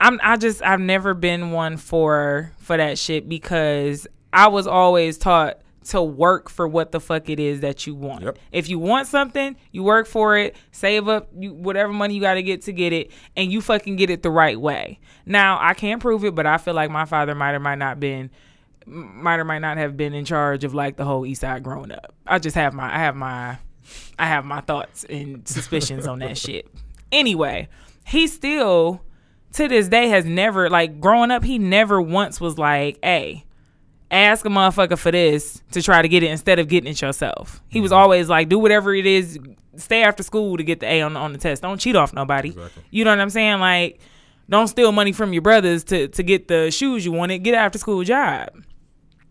I'm I just I've never been one for for that shit because I was always taught to work for what the fuck it is that you want. Yep. If you want something, you work for it, save up you whatever money you got to get to get it and you fucking get it the right way. Now, I can't prove it, but I feel like my father might or might not been might or might not have been in charge of like the whole east side growing up. I just have my I have my I have my thoughts and suspicions on that shit. Anyway, he still to this day has never like growing up he never once was like, "Hey, ask a motherfucker for this to try to get it instead of getting it yourself." He was mm-hmm. always like, "Do whatever it is, stay after school to get the A on on the test. Don't cheat off nobody." Exactly. You know what I'm saying? Like don't steal money from your brothers to to get the shoes you wanted. Get an after school job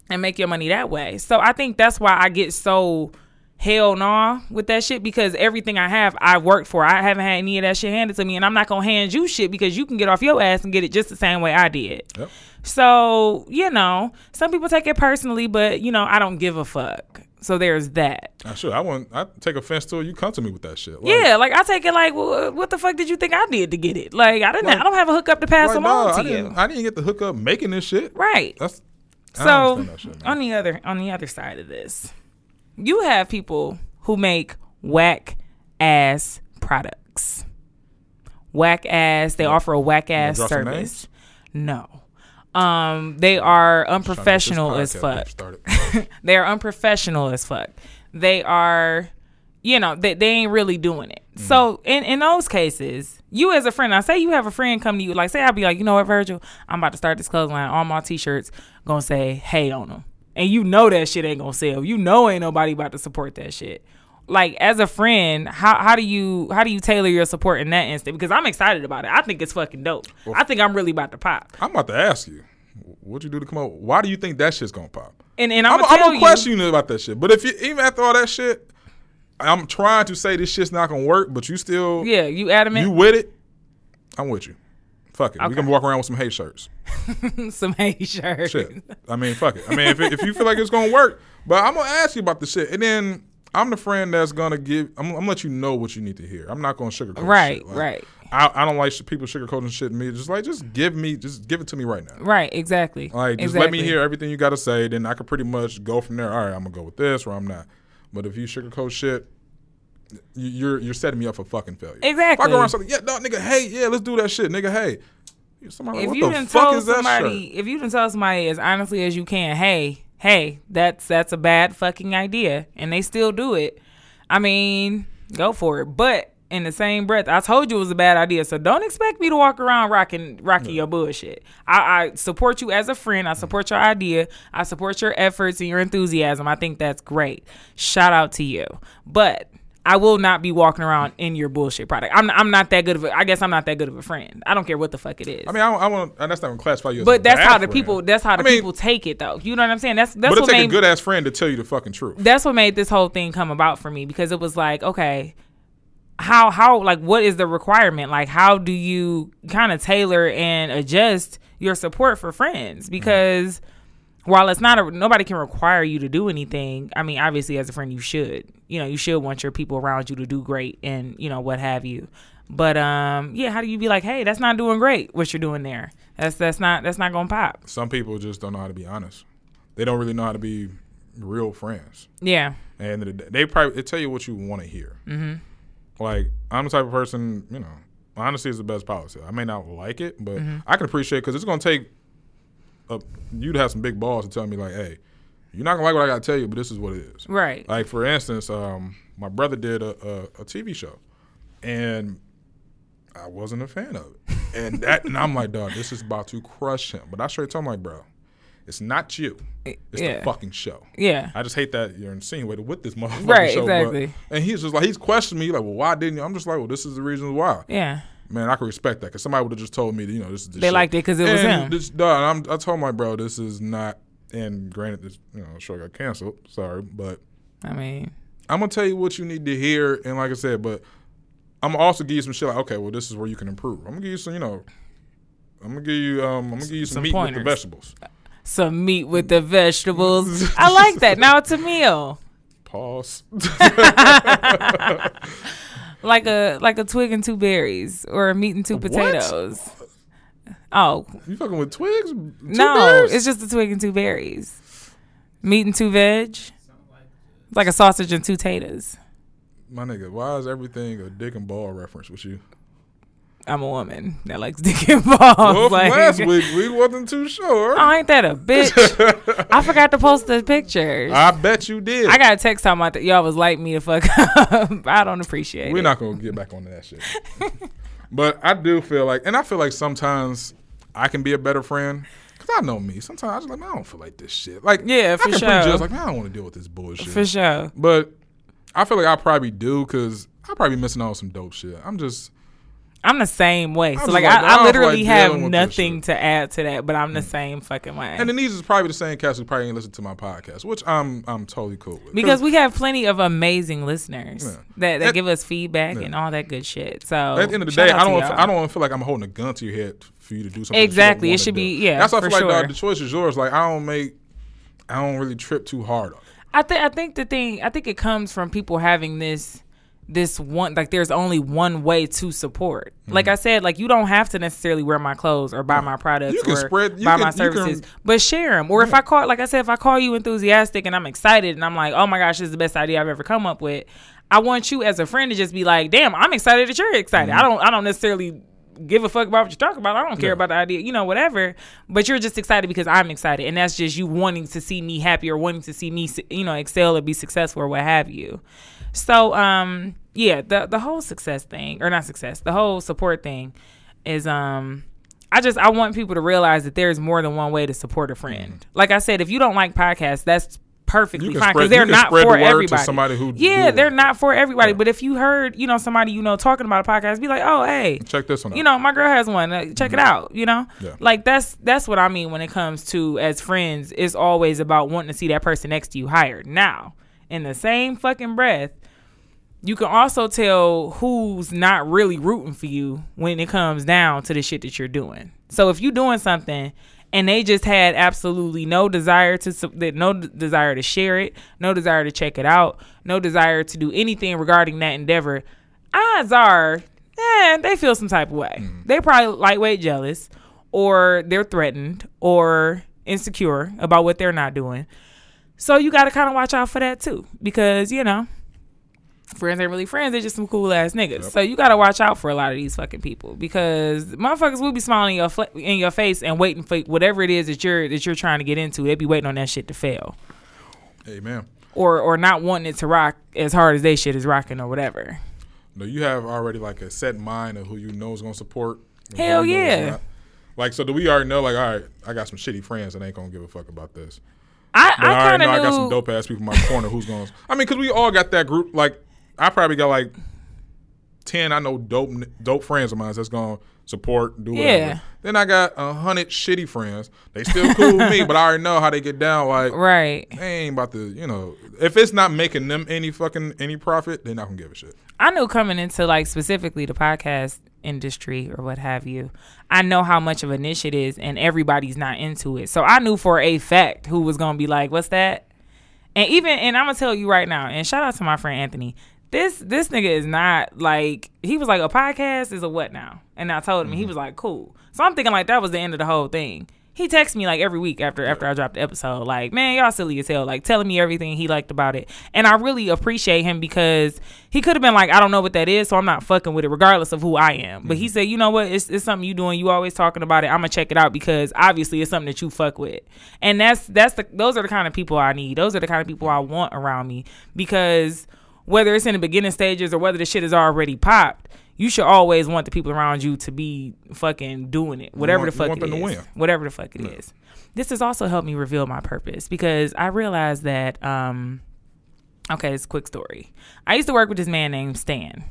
and make your money that way. So I think that's why I get so hell nah with that shit because everything I have I worked for. I haven't had any of that shit handed to me and I'm not gonna hand you shit because you can get off your ass and get it just the same way I did. Yep. So, you know, some people take it personally, but you know, I don't give a fuck. So there's that. I should. I want. I take offense to it. You come to me with that shit. Like, yeah, like I take it like, well, what the fuck did you think I did to get it? Like I didn't. Like- I don't have a hookup to pass like, along dawg, to I you. didn't, I didn't get the hookup making this shit. Right. That's. So shit, on the other on the other side of this, you have people who make whack ass products. Whack ass. They offer a whack ass service. No. Um, they are Trying to get this unprofessional as fuck. they are unprofessional as fuck. They are, you know, they, they ain't really doing it. Mm. So in, in those cases, you as a friend, I say you have a friend come to you, like say I'll be like, you know what, Virgil, I'm about to start this clothing line. All my t-shirts gonna say hey on them, and you know that shit ain't gonna sell. You know ain't nobody about to support that shit. like as a friend, how how do you how do you tailor your support in that instant? Because I'm excited about it. I think it's fucking dope. I think I'm really about to pop. I'm about to ask you, what you do to come up? Why do you think that shit's gonna pop? And and I'm, I'm, gonna I'm gonna question you about that shit. But if you even after all that shit, I'm trying to say this shit's not gonna work, but you still yeah, you adamant. you with it. I'm with you. Fuck it. We Okay. gonna walk around with some hate shirts. some hate shirts. Shit. I mean, fuck it. I mean, if, it, if you feel like it's gonna work, but I'm gonna ask you about the shit, and then I'm the friend that's gonna give. I'm, I'm gonna let you know what you need to hear. I'm not gonna sugarcoat. Right, shit. Like, right. I, I don't like sh- people sugarcoating shit to me. Just like, just give me, just give it to me right now. Right, exactly. Like, just let me hear everything you got to say. Then I could pretty much go from there. All right, I'm gonna go with this, or I'm not. But if you sugarcoat shit, you're you're setting me up for fucking failure. If I Exactly. go around something, yeah, no, nigga, hey, yeah, let's do that shit, nigga, hey. Somebody, If you fuck told somebody, if you done tell somebody as honestly as you can, hey, hey, that's that's a bad fucking idea, and they still do it. I mean, go for it. But in the same breath, I told you it was a bad idea, so don't expect me to walk around rocking rocking your bullshit. I, I support you as a friend. I support your idea. I support your efforts and your enthusiasm. I think that's great. Shout out to you. But I will not be walking around in your bullshit product. I'm I'm not that good of a. I guess I'm not that good of a friend. I don't care what the fuck it is. I mean, I, I want. That's not gonna classify you. as a But that's how the friend. people. That's how the I mean, people take it, though. You know what I'm saying? That's that's But it what take a good ass friend to tell you the fucking truth. that's what made this whole thing come about for me because it was like, okay, how how like what is the requirement? Like how do you kind of tailor and adjust your support for friends? Mm-hmm. Because while it's not a nobody can require you to do anything. I mean, obviously as a friend you should. You know, you should want your people around you to do great and, you know, what have you. But um yeah, how do you be like, "Hey, that's not doing great what you're doing there." That's that's not that's not going to pop. Some people just don't know how to be honest. They don't really know how to be real friends. Yeah. And the- they probably they tell you what you want to hear. Mm-hmm. Like I'm the type of person, you know, honesty is the best policy. I may not like it, but Mm-hmm. I can appreciate because it's gonna take a, you'd have some big balls to tell me like, hey, you're not gonna like what I gotta tell you, but this is what it is. Right. Like for instance, um, my brother did a, a, a TV show, and I wasn't a fan of it. And that, and I'm like, dog, this is about to crush him. But I straight told him like, bro, it's not you, it's yeah. the fucking show. Yeah. I just hate that you're insinuating with this motherfucking Right, show. but- exactly. and he's just like, he's questioning me like, well, why didn't you? I'm just like, well, this is the reason why. Yeah. Man, I can respect that because somebody would have just told me, that, you know, this is the They shit. liked it 'cause it was him. This, I'm, I told my bro, this is not. And granted, this you know show got canceled. Sorry, but I mean, I'm gonna tell you what you need to hear, and like I said, but I'm gonna also give you some shit. Like, okay, well, this is where you can improve. I'm gonna give you some, you know, I'm gonna give you, um, I'm gonna give you some, Some meat with the vegetables. some meat with the vegetables. I like that. Now it's a meal. Pause. Like a like a twig and two berries or a meat and two What? potatoes. Oh, you fucking with twigs? Two no, bears? it's just a twig and two berries. Meat and two veg. It's like a sausage and two taters. my nigga. Why is everything a dick and ball reference with you? I'm a woman that likes dick and balls. Well, like- last week we wasn't too sure. Oh, ain't that a bitch? I forgot to post the pictures. I bet you did. I got a text talking about that y'all was like me to fuck up. I don't appreciate it. We're not gonna get back on that shit. but I do feel like, and I feel like sometimes I can be a better friend. Cause I know me. Sometimes I just like, man, I don't feel like this shit. Like, Yeah, I for can sure. prejudge, like, man, I don't want to deal with this bullshit. For sure. But I feel like I probably do, cause I probably missing out on some dope shit. I'm just, I'm the same way. So like, like, I I, literally like have dealing with this nothing to add to that, but I'm the mm. same fucking way. and these is probably the same cast who probably ain't listen to my podcast, which I'm, I'm totally cool with. because we have plenty of amazing listeners Yeah. that, that At- give us feedback Yeah. and all that good shit. So At the end of the day, I don't. I don't want to feel like I'm holding a gun to your head for you to do something. that you don't Exactly. It should do. be- yeah, That's why I feel like sure. dog, the choice is yours. Like I don't make. I don't really trip too hard on it. I think I think the thing I think it comes from people having this this one like there's only one way to support. Like I said, like you don't have to necessarily wear my clothes or buy my products Mm-hmm. You can or spread- buy can- my services, can- but share them. Or if I call, like I said, if I call you enthusiastic and I'm excited and I'm like, oh my gosh, this is the best idea I've ever come up with. I want you as a friend to just be like, damn, I'm excited that you're excited. I don't I don't necessarily give a fuck about what you talk about. I don't care Mm-hmm. Yeah. about the idea, you know, whatever. But you're just excited because I'm excited, and that's just you wanting to see me happy or wanting to see me, you know, excel or be successful or what have you. So, um, yeah, the the whole success thing, or not success, the whole support thing, is um. I just I want people to realize that there's more than one way to support a friend. Like I said, if you don't like podcasts, that's perfectly fine because they're not for the everybody. somebody who yeah, they're it. not for everybody. Yeah. But if you heard, you know, somebody you know talking about a podcast, be like, oh, hey, Check this one out. you know, my girl has one. Uh, check it out. You know, Yeah. like that's that's what I mean when it comes to as friends. It's always about wanting to see that person next to you higher. Now, in the same fucking breath, you can also tell who's not really rooting for you when it comes down to the shit that you're doing. So if you're doing something and they just had absolutely no desire to no desire to share it, no desire to check it out, no desire to do anything regarding that endeavor, odds are, eh, they feel some type of way. They probably lightweight jealous, or they're threatened, or insecure about what they're not doing. So you got to kind of watch out for that too, because you know friends ain't really friends. They're just some cool ass niggas. So you gotta watch out for a lot of these fucking people because motherfuckers will be smiling in your fl- in your face and waiting for whatever it is that you're that you're trying to get into. They be waiting on that shit to fail Amen. or or not wanting it to rock as hard as they shit is rocking or whatever. no, you have already like a set mind of who you know is gonna support. Hell you know is yeah. Like so, do we already know? Like, all right, I got some shitty friends that ain't gonna give a fuck about this. I But I, I already kind know of I got some dope ass people in my corner who's going. to I mean, because we all got that group. Like, I probably got like ten. I know dope dope friends of mine that's going to support, do whatever. Yeah. Then I got a hundred shitty friends. They still cool with me, but I already know how they get down. Like, Right. they ain't about to, you know, if it's not making them any fucking any profit, they're not gonna give a shit. I knew coming into like specifically the podcast industry or what have you, I know how much of a niche it is and everybody's not into it. So I knew for a fact who was gonna be like, What's that? And even and I'm gonna tell you right now, and shout out to my friend Anthony. This this nigga is not like he was like a podcast is a what now? And I told him he mm-hmm. was like, Cool. So I'm thinking like that was the end of the whole thing. He texts me like every week after after I dropped the episode, like, man, y'all silly as hell, like telling me everything he liked about it. And I really appreciate him because he could have been like, I don't know what that is, so I'm not fucking with it, regardless of who I am. But he mm-hmm. said, you know what, it's, it's something you doing, you always talking about it. I'm gonna check it out because obviously it's something that you fuck with. And that's that's the those are the kind of people I need. Those are the kind of people I want around me because whether it's in the beginning stages or whether the shit is already popped, you should always want the people around you to be fucking doing it, whatever want- the you fuck want it them to is. win. Whatever the fuck it is. This has also helped me reveal my purpose because I realized that. um Okay, it's a quick story. I used to work with this man named Stan.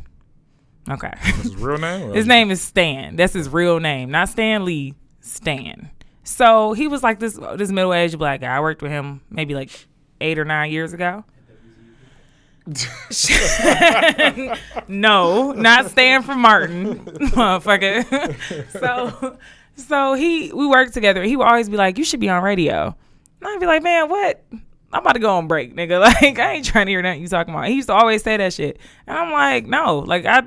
Okay, his real name. his name is Stan. That's his real name, not Stan Lee. Stan. So he was like this this middle aged black guy. I worked with him maybe like eight or nine years ago. no, not Stan from Martin, motherfucker. so, so he we worked together. He would always be like, "You should be on radio." And I'd be like, "Man, what? I'm about to go on break, nigga. Like, I ain't trying to hear nothing you talking about." He used to always say that shit, and I'm like, "No, like I,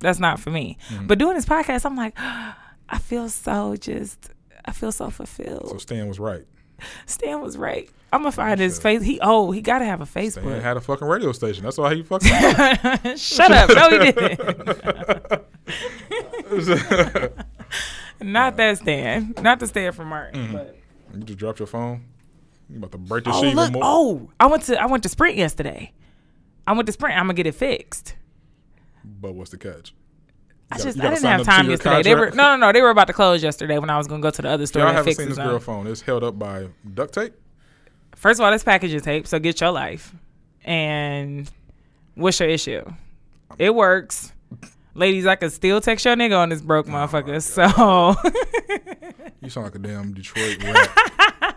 that's not for me." Mm-hmm. But doing this podcast, I'm like, I feel so just, I feel so fulfilled. So Stan was right. Stan was right. I'm gonna find his face. He oh, he gotta have a Stan Facebook. had a fucking radio station. That's why he fucked. Shut up. No, he didn't. Not that Stan. Not the Stan from Martin. Mm-hmm. But you just dropped your phone. You about to break this oh shit look. even more. Oh, I went to I went to Sprint yesterday. I went to Sprint. I'm gonna get it fixed. But what's the catch? I gotta- just I didn't have to time yesterday. They were no no no. They were about to close yesterday when I was gonna go to the other store Y'all haven't seen this girl phone. It's held up by duct tape. First of all, that's packaging tape, so get your life. And what's your issue? It works. Ladies, I could still text your nigga on this broke Oh motherfucker. So You sound like a damn Detroit rat.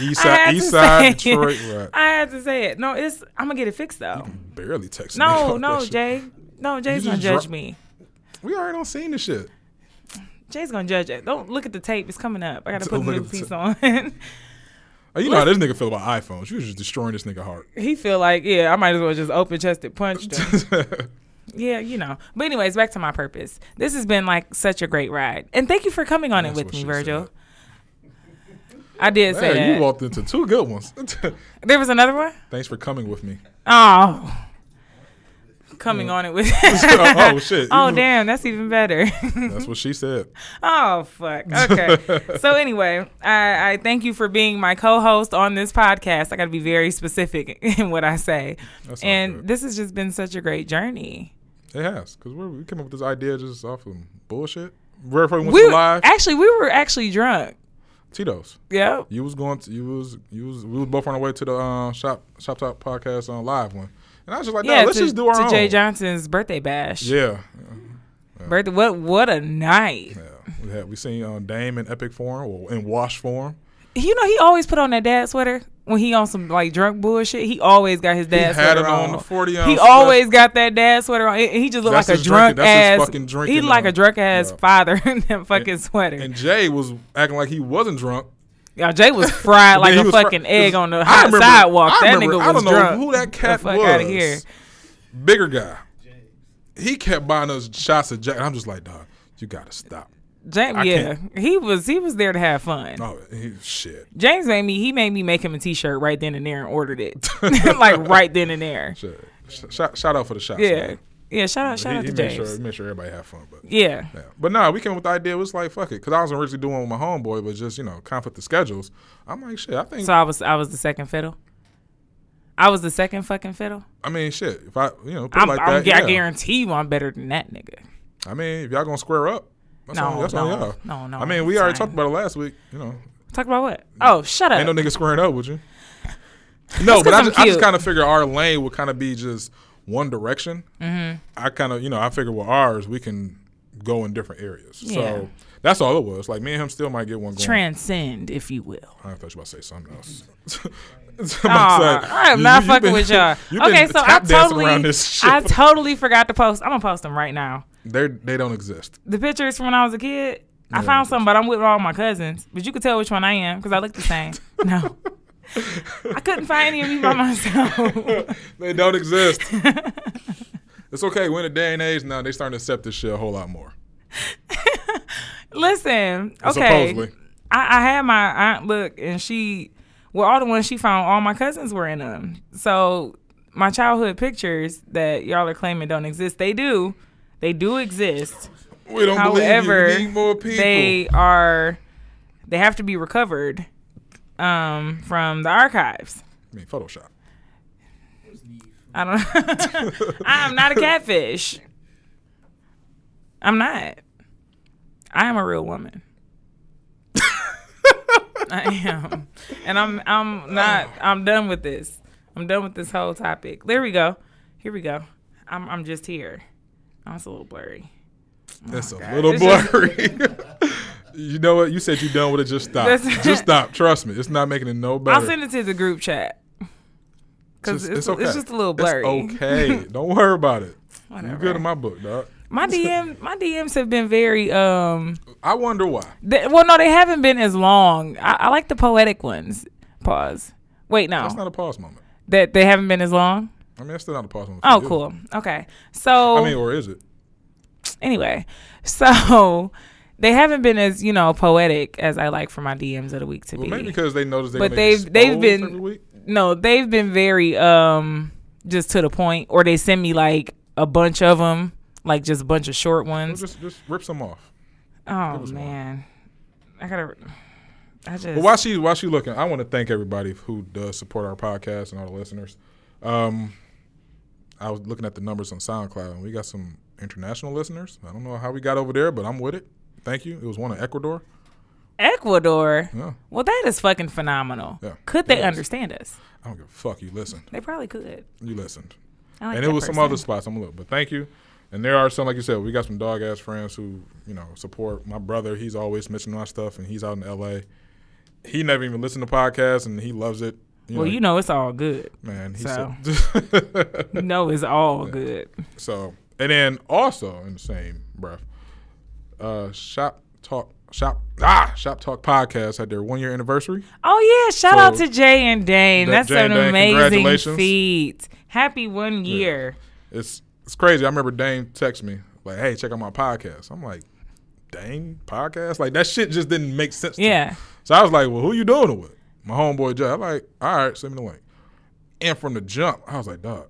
East side, East side Detroit rat. I had to say it. No, it's I'm gonna get it fixed though. Barely texting. No, no, Jay. No, Jay's gonna judge dro- me. We already don't seen this shit. Jay's gonna judge it. Don't look at the tape. It's coming up. I gotta put a new piece on. Oh, you know how this nigga feel about iPhones. You was just destroying this nigga heart. he feel like, yeah, I might as well just open chested punch yeah, you know. But anyways, back to my purpose. This has been like such a great ride, and thank you for coming on That's it with me, Virgil. said. I did say Man, you walked into two good ones. there was another one. Thanks for coming with me. Oh, coming on it with. oh shit. oh damn, that's even better. That's what she said. Oh fuck. Okay. so anyway, I, I thank you for being my co-host on this podcast. I got to be very specific in what I say, That's and this has just been such a great journey. It has because we came up with this idea just off of bullshit. Before we went We to were- live. actually we were actually drunk. Tito's. Yeah. You was going to you was you was we was both on our way to the uh, shop shop talk podcast on live one, and I was just like, no, Yeah, let's to, just do our to own. Jay Johnson's birthday bash. Yeah, Birthday. What? What a night. yeah. We had we seen uh, Dame in epic form or in wash form. You know, he always put on that dad sweater when he on some like drunk bullshit. He always got his He dad had sweater it on on. the forty ounce. He always got that dad sweater on. And He just looked That's like a drinking- drunk that's his ass. fucking drinking, He like a drunk ass yeah. father in that fucking sweater. and Jay was acting like he wasn't drunk. Y'all, Jay was fried like a was fr- fucking egg on the I hot remember- sidewalk. I that remember- nigga I was don't know drunk. who that cat the fuck was. out of here. Bigger guy. He kept buying us shots of Jack. I'm just like, dog, you gotta stop. James, I yeah, can't- he was he was there to have fun. Oh, he, shit. James made me he made me make him a T-shirt right then and there and ordered it like right then and there. shit. Shout, shout out for the shots. Yeah, man. Yeah. Shout out, shout he, out to made James. sure he made sure everybody have fun. But Yeah, yeah, but nah, we came up with the idea. It was like fuck it, because I was originally doing it with my homeboy, but just you know conflict of schedules. I'm like shit. I think. so I was I was the second fiddle. I was the second fucking fiddle. I mean shit. If I you know put I'm, like I'm, that, I yeah. guarantee you I'm better than that nigga. I mean if y'all gonna square up, that's No, on, that's no, on y'all. no, no, I mean we already talked about it last week. You know, Talk about what? Oh, shut up. ain't no nigga squaring up with you. No, but I just, I just kind of figure our lane would kind of be just one direction. Mm-hmm. I kind of, you know, I figure with ours we can go in different areas. Yeah. So that's all it was. Like me and him still might get one going. Transcend, if you will. I thought you were about to say something else. Oh, I am not fucking with y'all. Okay, so I totally, this. I totally forgot to post. I'm gonna post them right now. They're, they don't exist. The pictures from when I was a kid. I Yeah. found some, but I'm with all my cousins. But you could tell which one I am because I look the same. no, I couldn't find any of me by myself. They don't exist. it's okay. We're in a day and age now. They starting to accept this shit a whole lot more. Listen, uh, okay. Supposedly. I, I had my aunt look, and she, well, all the ones she found, all my cousins were in them. So my childhood pictures that y'all are claiming don't exist, they do. They do exist. We don't However, believe you. We need more people. they are, they have to be recovered um, from the archives. I mean, Photoshop. I don't. I am not a catfish. I'm not. I am a real woman. I am, and I'm. I'm not. I'm done with this. I'm done with this whole topic. There we go. Here we go. I'm. I'm just here. Oh, it's a little blurry. It's a God. little It's just- blurry. you know what? You said you done with it. Just stop. Just stop. Trust me. It's not making it no better. I'll send it to the group chat. Because Just- it's, it's, just a little blurry. It's okay. Don't worry about it. You Whatever. good in my book, dog. My DM, my DMs have been very um I wonder why. They, well, no, they haven't been as long. I, I like the poetic ones. Pause. Wait, no, That's not a pause moment. that they haven't been as long. I mean, that's still not a pause moment. Oh, cool. Okay. So I mean, or is it? anyway, so they haven't been as you know poetic as I like for my DMs of the week to be. Well, be. maybe because they noticed they But they've- they've been- no, they've been very um just to the point, or they send me like a bunch of them, like just a bunch of short Well, ones. just just rip some off. Oh one. man, I gotta. I just. But while she while she looking, I want to thank everybody who does support our podcast and all the listeners. Um, I was looking at the numbers on SoundCloud, and we got some international listeners. I don't know how we got over there, but I'm with it. Thank you. It was one in Ecuador. Ecuador. Yeah, Well, that is fucking phenomenal. Yeah, Could they understand us? I don't give a fuck. You listened. They probably could. You listened. Like and it was some other spots. I'm gonna look, but thank you. And there are some, like you said, we got some dog ass friends who you know support my brother. He's always mentioning my stuff, and he's out in L.A. He never even listened to podcasts, and he loves it. You Well, know, you know it's all good. man. He so. said, You know it's all good. so, and then also in the same breath, uh, Shop Talk Shop ah Shop Talk podcast had their one year anniversary. Oh yeah! Shout So, out to Jay and Dane. That's Jay an Dane, amazing feat. Happy one year. It's it's crazy. I remember Dane text me like, "Hey, check out my podcast." I'm like, "Dang, podcast!" Like that shit just didn't make sense. to me. Yeah. So I was like, "Well, who you doing it with?" My homeboy Jay. I'm like, "All right, send me the link." And from the jump, I was like, "Dog,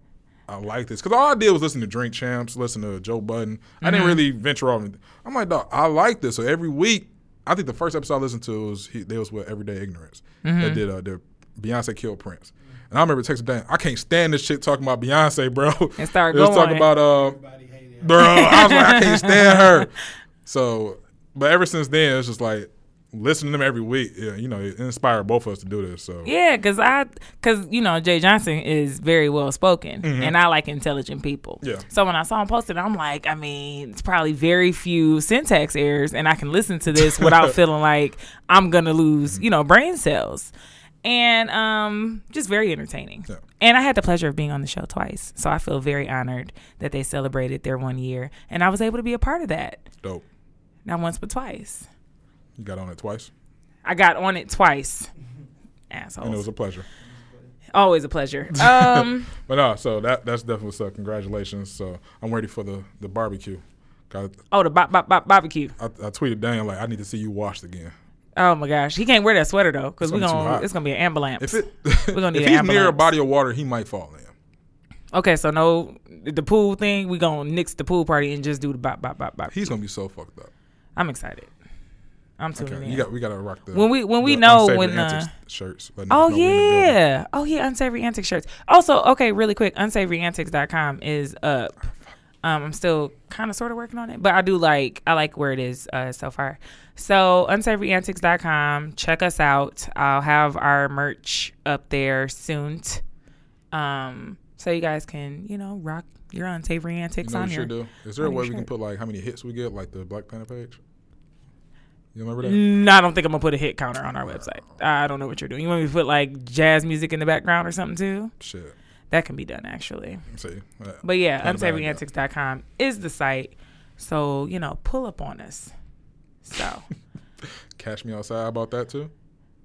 I like this," because all I did was listen to Drink Champs, listen to Joe Budden. I didn't really venture off. I'm like, "Dog, I like this." So every week, I think the first episode I listened to was he, they was with Everyday Ignorance. That did uh, their Beyonce killed Prince. And I remember texting Dan, I can't stand this shit talking about Beyonce, bro. And start It was going. talking about uh, Everybody hated bro. I was like, I can't stand her. So, but ever since then, it's just like listening to them every week, yeah, you know, it inspired both of us to do this. So Yeah, cause I, cause you know Jay Johnson is very well spoken, Mm-hmm. and I like intelligent people. Yeah. So when I saw him posted, I'm like, I mean, it's probably very few syntax errors, and I can listen to this without feeling like I'm gonna lose, you know, brain cells, and um, just very entertaining. Yeah. And I had the pleasure of being on the show twice, so I feel very honored that they celebrated their one year, and I was able to be a part of that. dope. Not once, but twice. You got on it twice, I got on it twice. Assholes. and it was a pleasure. Always a pleasure. Um. But no, so that that's definitely so. Congratulations. So I'm ready for the the barbecue. Got Oh, the bop, bop, bop, barbecue. I, I tweeted Daniel like I need to see you washed again. Oh my gosh, he can't wear that sweater though, because we gonna be too gonna it's gonna be an ambulance. If it We're gonna need if he's near a body of water, he might fall in. okay, so no, the pool thing, we gonna nix the pool party and just do the bop, bop, bop, bop. He's gonna be so fucked up. I'm excited. I'm tuning Okay, in. you got we gotta rock the When we- when we the know when, the shirts. letting Oh niggas know we in the building. yeah. Oh yeah, unsavory antics shirts. Also, okay, really quick, unsavouryantics.com is up. Um, I'm still kind of sort of working on it, but I do like I like where it is uh, so far. So unsavouryantics.com, check us out. I'll have our merch up there soon. Um, so you guys can you know rock your unsavory You antics know on you here. should do? Is there a way we can put like how many hits we get, like the Black Panther page? You remember that? No, I don't think I'm gonna put a hit counter on our website. I don't know what you're doing. You want me to put like jazz music in the background or something too? Shit. That can be done actually. See. Uh, But yeah, Not a bad idea. unsavouryantics.com is the site. So, you know, pull up on us. So, Cash me outside about that too.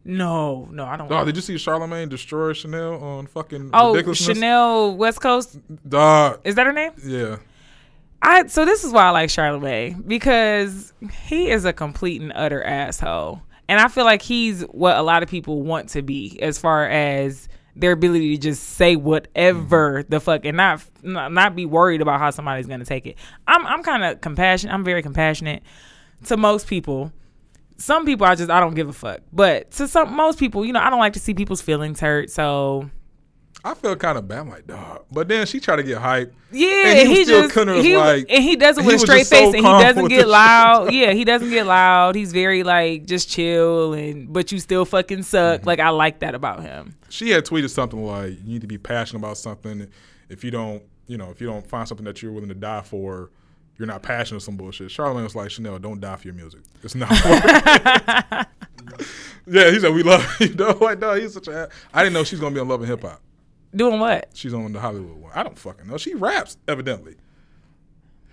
no, no, I don't. Oh, did you see Charlemagne destroy Chanel on fucking oh. Chanel West Coast. Dog. Is that her name? Yeah. I so this is why I like Charlemagne because he is a complete and utter asshole. And I feel like he's what a lot of people want to be as far as their ability to just say whatever mm-hmm. the fuck and not not, not be worried about how somebody's going to take it. I'm I'm kind of compassionate. I'm very compassionate to most people. Some people I just I don't give a fuck. But to some most people, you know, I don't like to see people's feelings hurt. So I felt kind of bad. I'm like, dog. But then she tried to get hype. Yeah, And he he, still just kinda was he, like- and he does it with a straight just so face, and he doesn't get loud. yeah, he doesn't get loud. He's very like just chill, and but you still fucking suck. Mm-hmm. Like I like that about him. She had tweeted something like, "You need to be passionate about something. If you don't, you know, if you don't find something that you're willing to die for, you're not passionate or some bullshit." Charlemagne was like, "Chanel, don't die for your music. It's not." worth it." yeah, he said, "We love you." No, like, no, he's such a. I didn't know she's gonna be on Love and Hip Hop. Doing what? She's on the Hollywood one. I don't fucking know. She raps evidently.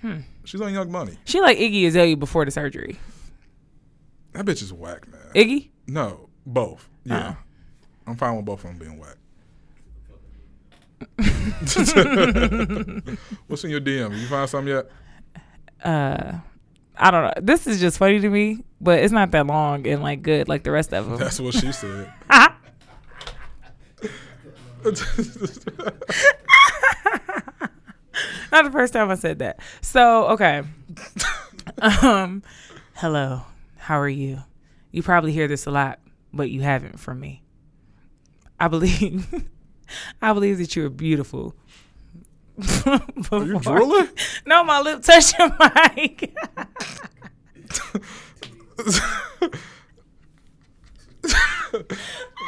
Hmm. She's on Young Money. She like Iggy Azalea before the surgery. That bitch is whack, man. Iggy? no, both. Yeah, Oh. I'm fine with both of them being whack. What's in your DM? You find something yet? Uh, I don't know. This is just funny to me, but it's not that long and like good like the rest of them. That's what she said. Not the first time I said that. So, okay. um, hello. How are you? You probably hear this a lot, but you haven't from me. I believe I believe that you're beautiful. Are you drooling? No, my lip touched your mic.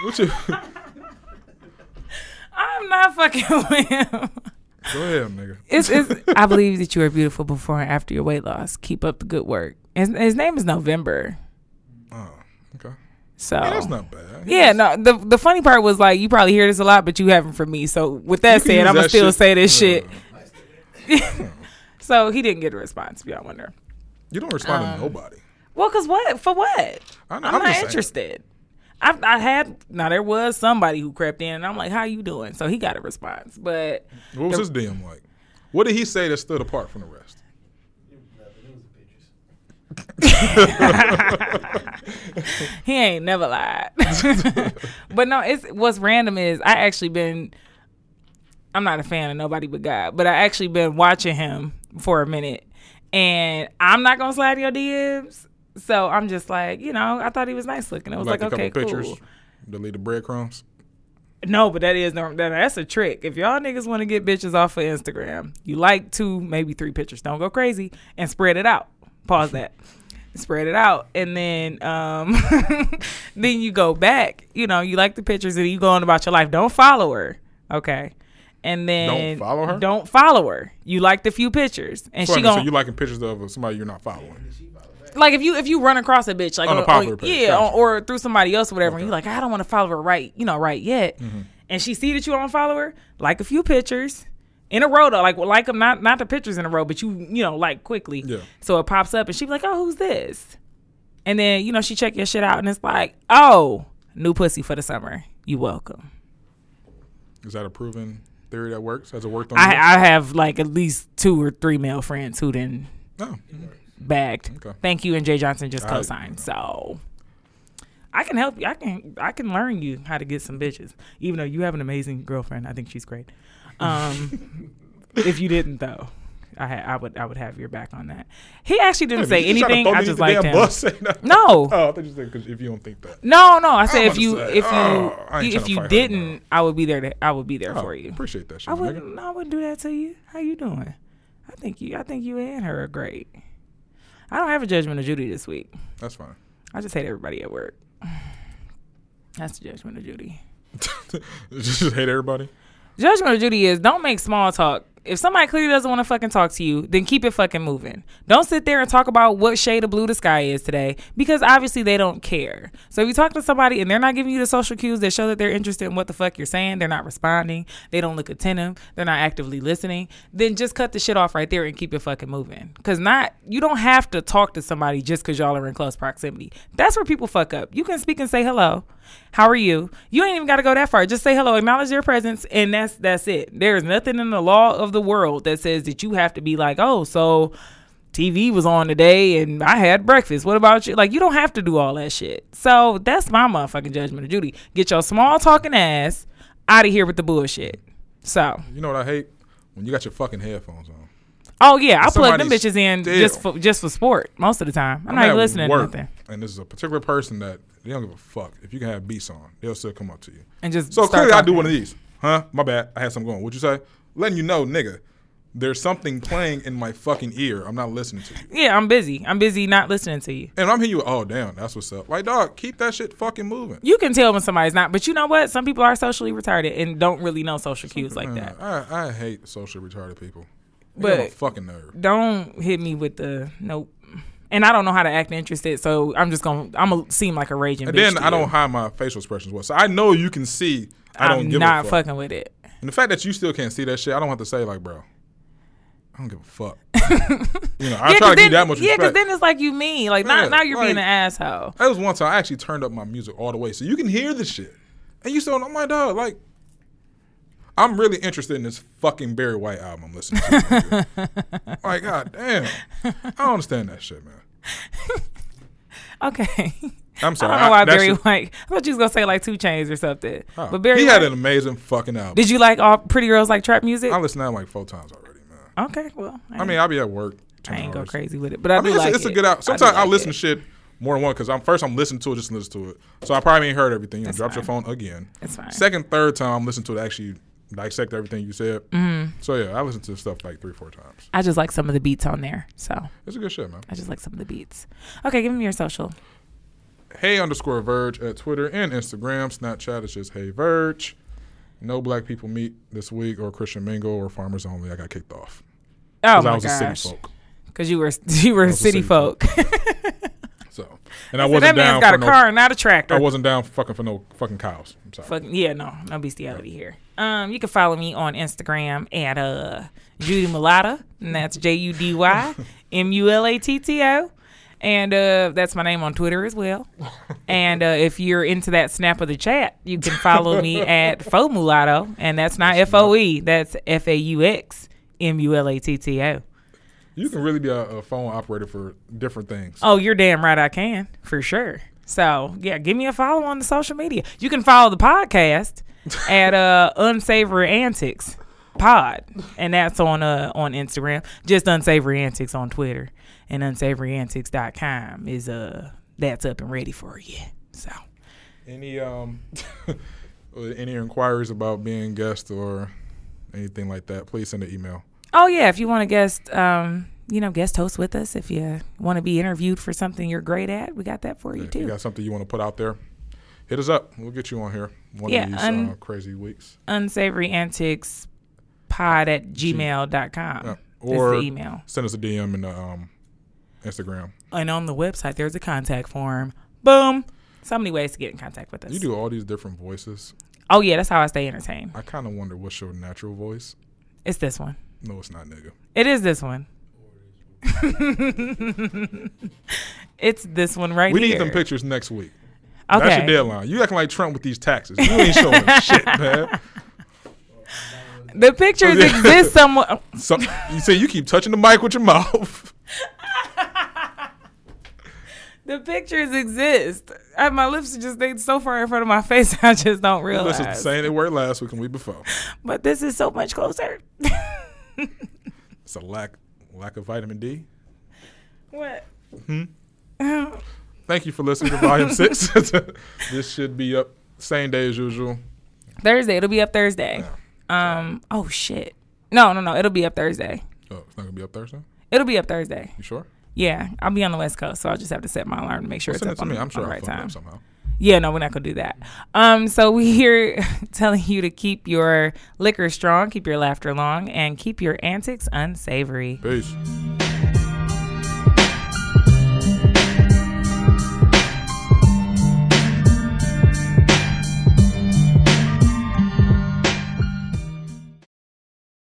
what you? I'm not fucking with him. Go ahead, nigga. It's, it's, I believe that you are beautiful before and after your weight loss. Keep up the good work. His, his name is November. Oh, okay. So Yeah, that's not bad. Yeah, no. The the funny part was like you probably hear this a lot, but you haven't from me. So with that said, I'm gonna still shit. say this shit. Uh, So he didn't get a response. Y'all wonder. You don't respond Um, to nobody. Well, cause what for what? I, I'm, I'm not interested. I I had now there was somebody who crept in, and I'm like, "How you doing?" So he got a response, but What was his DM like? What did he say that stood apart from the rest? Nothing. It was the pictures. he ain't never lied. but no, it's what's random is I actually been. I'm not a fan of nobody but God, but I actually been watching him for a minute, and I'm not gonna slide your DMs. So I'm just like, you know, I thought he was nice looking. I was like, a okay, couple cool. pictures, delete the breadcrumbs. No, but that is normal. that's a trick. If y'all niggas want to get bitches off of Instagram, you like two, maybe three pictures. Don't go crazy and spread it out. Pause that. spread it out, and then um, then you go back. You know, you like the pictures, and you go on about your life. Don't follow her, okay? And then Don't follow her? Don't follow her. You like the few pictures, and So, she so going you liking pictures of somebody you're not following? Like if you if you run across a bitch like On a popular on- page, yeah, gotcha. or, or through somebody else or whatever, and you're like, I don't want to follow her right, you know, right yet, Mm-hmm. and she see that you don't follow her, like a few pictures in a row though, like like them not not the pictures in a row, but you you know like quickly, Yeah. So it pops up, and she be like, oh, who's this? And then you know she check your shit out, and it's like, oh, new pussy for the summer. You welcome. Is that a proven theory that works? Has it worked on? I I have like at least two or three male friends who then No. Bagged. Okay. Thank you, and Jay Johnson just I- co-signed. So I can help you. I can I can learn you how to get some bitches. Even though you have an amazing girlfriend, I think she's great. Um, if you didn't though, I ha- I would I would have your back on that. He actually didn't say You anything. I just under the liked damn him. bus? No. Oh, I thought you said 'cause if you don't think that. No, no. I said if you say, if you oh, if you fight her, didn't, I would be there. To, I would be there Oh, for you. Appreciate that shit. I wouldn't. I wouldn't do that to you. How you doing? I think you. I think you and her are great. I don't have a judgment of Judy this week. That's fine. I just hate everybody at work. That's the judgment of Judy. Just hate everybody. Judgment of Judy is don't make small talk. If somebody clearly doesn't want to fucking talk to you, then keep it fucking moving. Don't sit there and talk about what shade of blue the sky is today because obviously they don't care. So if you talk to somebody and they're not giving you the social cues that show that they're interested in what the fuck you're saying, they're not responding, they don't look attentive, they're not actively listening, then just cut the shit off right there and keep it fucking moving. Cause not you don't have to talk to somebody just cause y'all are in close proximity. That's where people fuck up. You can speak and say hello. How are you? You ain't even got to go that far. Just say hello, acknowledge their presence, and that's that's it. There is nothing in the law of the world that says that you have to be like, oh, so TV was on today and I had breakfast. What about you? Like, you don't have to do all that shit. So that's my motherfucking judgment of Judy. Get your small talking ass out of here with the bullshit. So, You know what I hate? When you got your fucking headphones on. oh yeah, I plug them bitches in still- just for just for sport most of the time. I'm, I'm not even listening to nothing, And this is a particular person that they don't give a fuck. If you can have beats on, they'll still come up to you. and just So clearly, I do one of these. Huh? My bad. I had something going. What'd you say? Letting you know, nigga, there's something playing in my fucking ear. I'm not listening to you. Yeah, I'm busy. I'm busy not listening to you. And I'm hearing you. Oh, damn. That's what's up. Like, dog, keep that shit fucking moving. You can tell when somebody's not, but you know what? Some people are socially retarded and don't really know social cues like that. I, I hate socially retarded people. They But- fucking nerve. Don't hit me with the nope. And I don't know how to act interested, so I'm just gonna I'm gonna seem like a raging. And bitch then I don't hide my facial expressions well. So I know you can see I don't I'm give not a fuck. fucking with it. And the fact that you still can't see that shit, I don't have to say like, bro, I don't give a fuck. you know, I yeah, try to then, that much yeah, respect. then it's like you mean like now, now you're being an asshole. That was one time I actually turned up my music all the way so you can hear the shit. And you still, I'm like, dog, like, I'm really interested in this fucking Barry White album I'm listening to. like, god damn. I don't understand that shit, man. Okay. I'm sorry. I don't know why that Barry shit- White. I thought you was gonna say like 2 Chainz or something. oh, But Barry he White, had an amazing fucking album. did you like all pretty girls like trap music? I listened to him like four times already, man. okay, well, I, I mean, I'll be at work. 10 I ain't go crazy with it, but I, I mean, it's, like it's a good album. Sometimes I like listen it. to shit more than one because I'm first I'm listening to it just listen to it. So I probably ain't heard everything. You know, drop your phone again. It's fine. Second, third time I'm listening to it actually dissect everything you said. Mm-hmm. So yeah, I listen to stuff like three, four times. I just like some of the beats on there, so It's a good shit, man. I just like some of the beats. Okay, give me your social. Hey underscore Verge at Twitter and Instagram. Snapchat is just Hey Verge. No black people meet this week or Christian Mingle or Farmers Only. I got kicked off Oh because my I was a gosh, city folk. because you were you were a city city folk. So and I wasn't that down man's got a no. car, not a tractor. I wasn't down fucking for no fucking cows. I'm sorry. Fuck yeah, no, no bestiality here. Um, you can follow me on Instagram at uh Judy Mulatto, and that's J U D Y M U L A T T O, and uh that's my name on Twitter as well. And uh, if you're into that snap of the chat, you can follow me at Faux Mulatto, and that's not F O E, that's F A U X M U L A T T O. You can really be a, a phone operator for different things. Oh, you're damn right I can, for sure. So yeah, give me a follow on the social media. You can follow the podcast at uh Unsavory Antics Pod. And that's on uh on Instagram. Just Unsavory Antics on Twitter. And unsavouryantics.com is uh that's up and ready for you. So Any um any inquiries about being guest or anything like that, please send an email. Oh yeah, if you want to guest um you know, guest host with us. If you want to be interviewed for something you're great at, we got that for you If too. you got something you want to put out there, hit us up. We'll get you on here one Yeah, of these un- uh, crazy weeks. Unsavory antics pod at gmail.com Yeah. Or the email. send us a DM in the um, Instagram. And on the website, there's a contact form. Boom. So many ways to get in contact with us. You do all these different voices. Oh, yeah, that's how I stay entertained. I kind of wonder what's your natural voice. It's this one. No, it's not, nigga. It is this one. it's this one right we here. We need them pictures next week. Okay. That's your deadline. You acting like Trump with these taxes. You ain't showing shit, man. The pictures Yeah. exist somewhere. So, you say you keep touching the mic with your mouth. The pictures exist. I, my lips are just they so far in front of my face. I just don't realize. Listen, saying they were last week and week before. But this is so much closer. It's a lack lack of vitamin D. what? Hmm? Thank you for listening to Volume Six. this should be up same day as usual. Thursday. It'll be up Thursday. Um. Oh shit. No, no, no. It'll be up Thursday. Oh, it's not gonna be up Thursday. It'll be up Thursday. You sure? Yeah, I'll be on the West Coast, so I'll just have to set my alarm to make sure Well, it's up on. I'm sure on the right time. somehow. Yeah, no, we're not gonna do that. Um, so we're here telling you to keep your liquor strong, keep your laughter long, and keep your antics unsavory. Peace.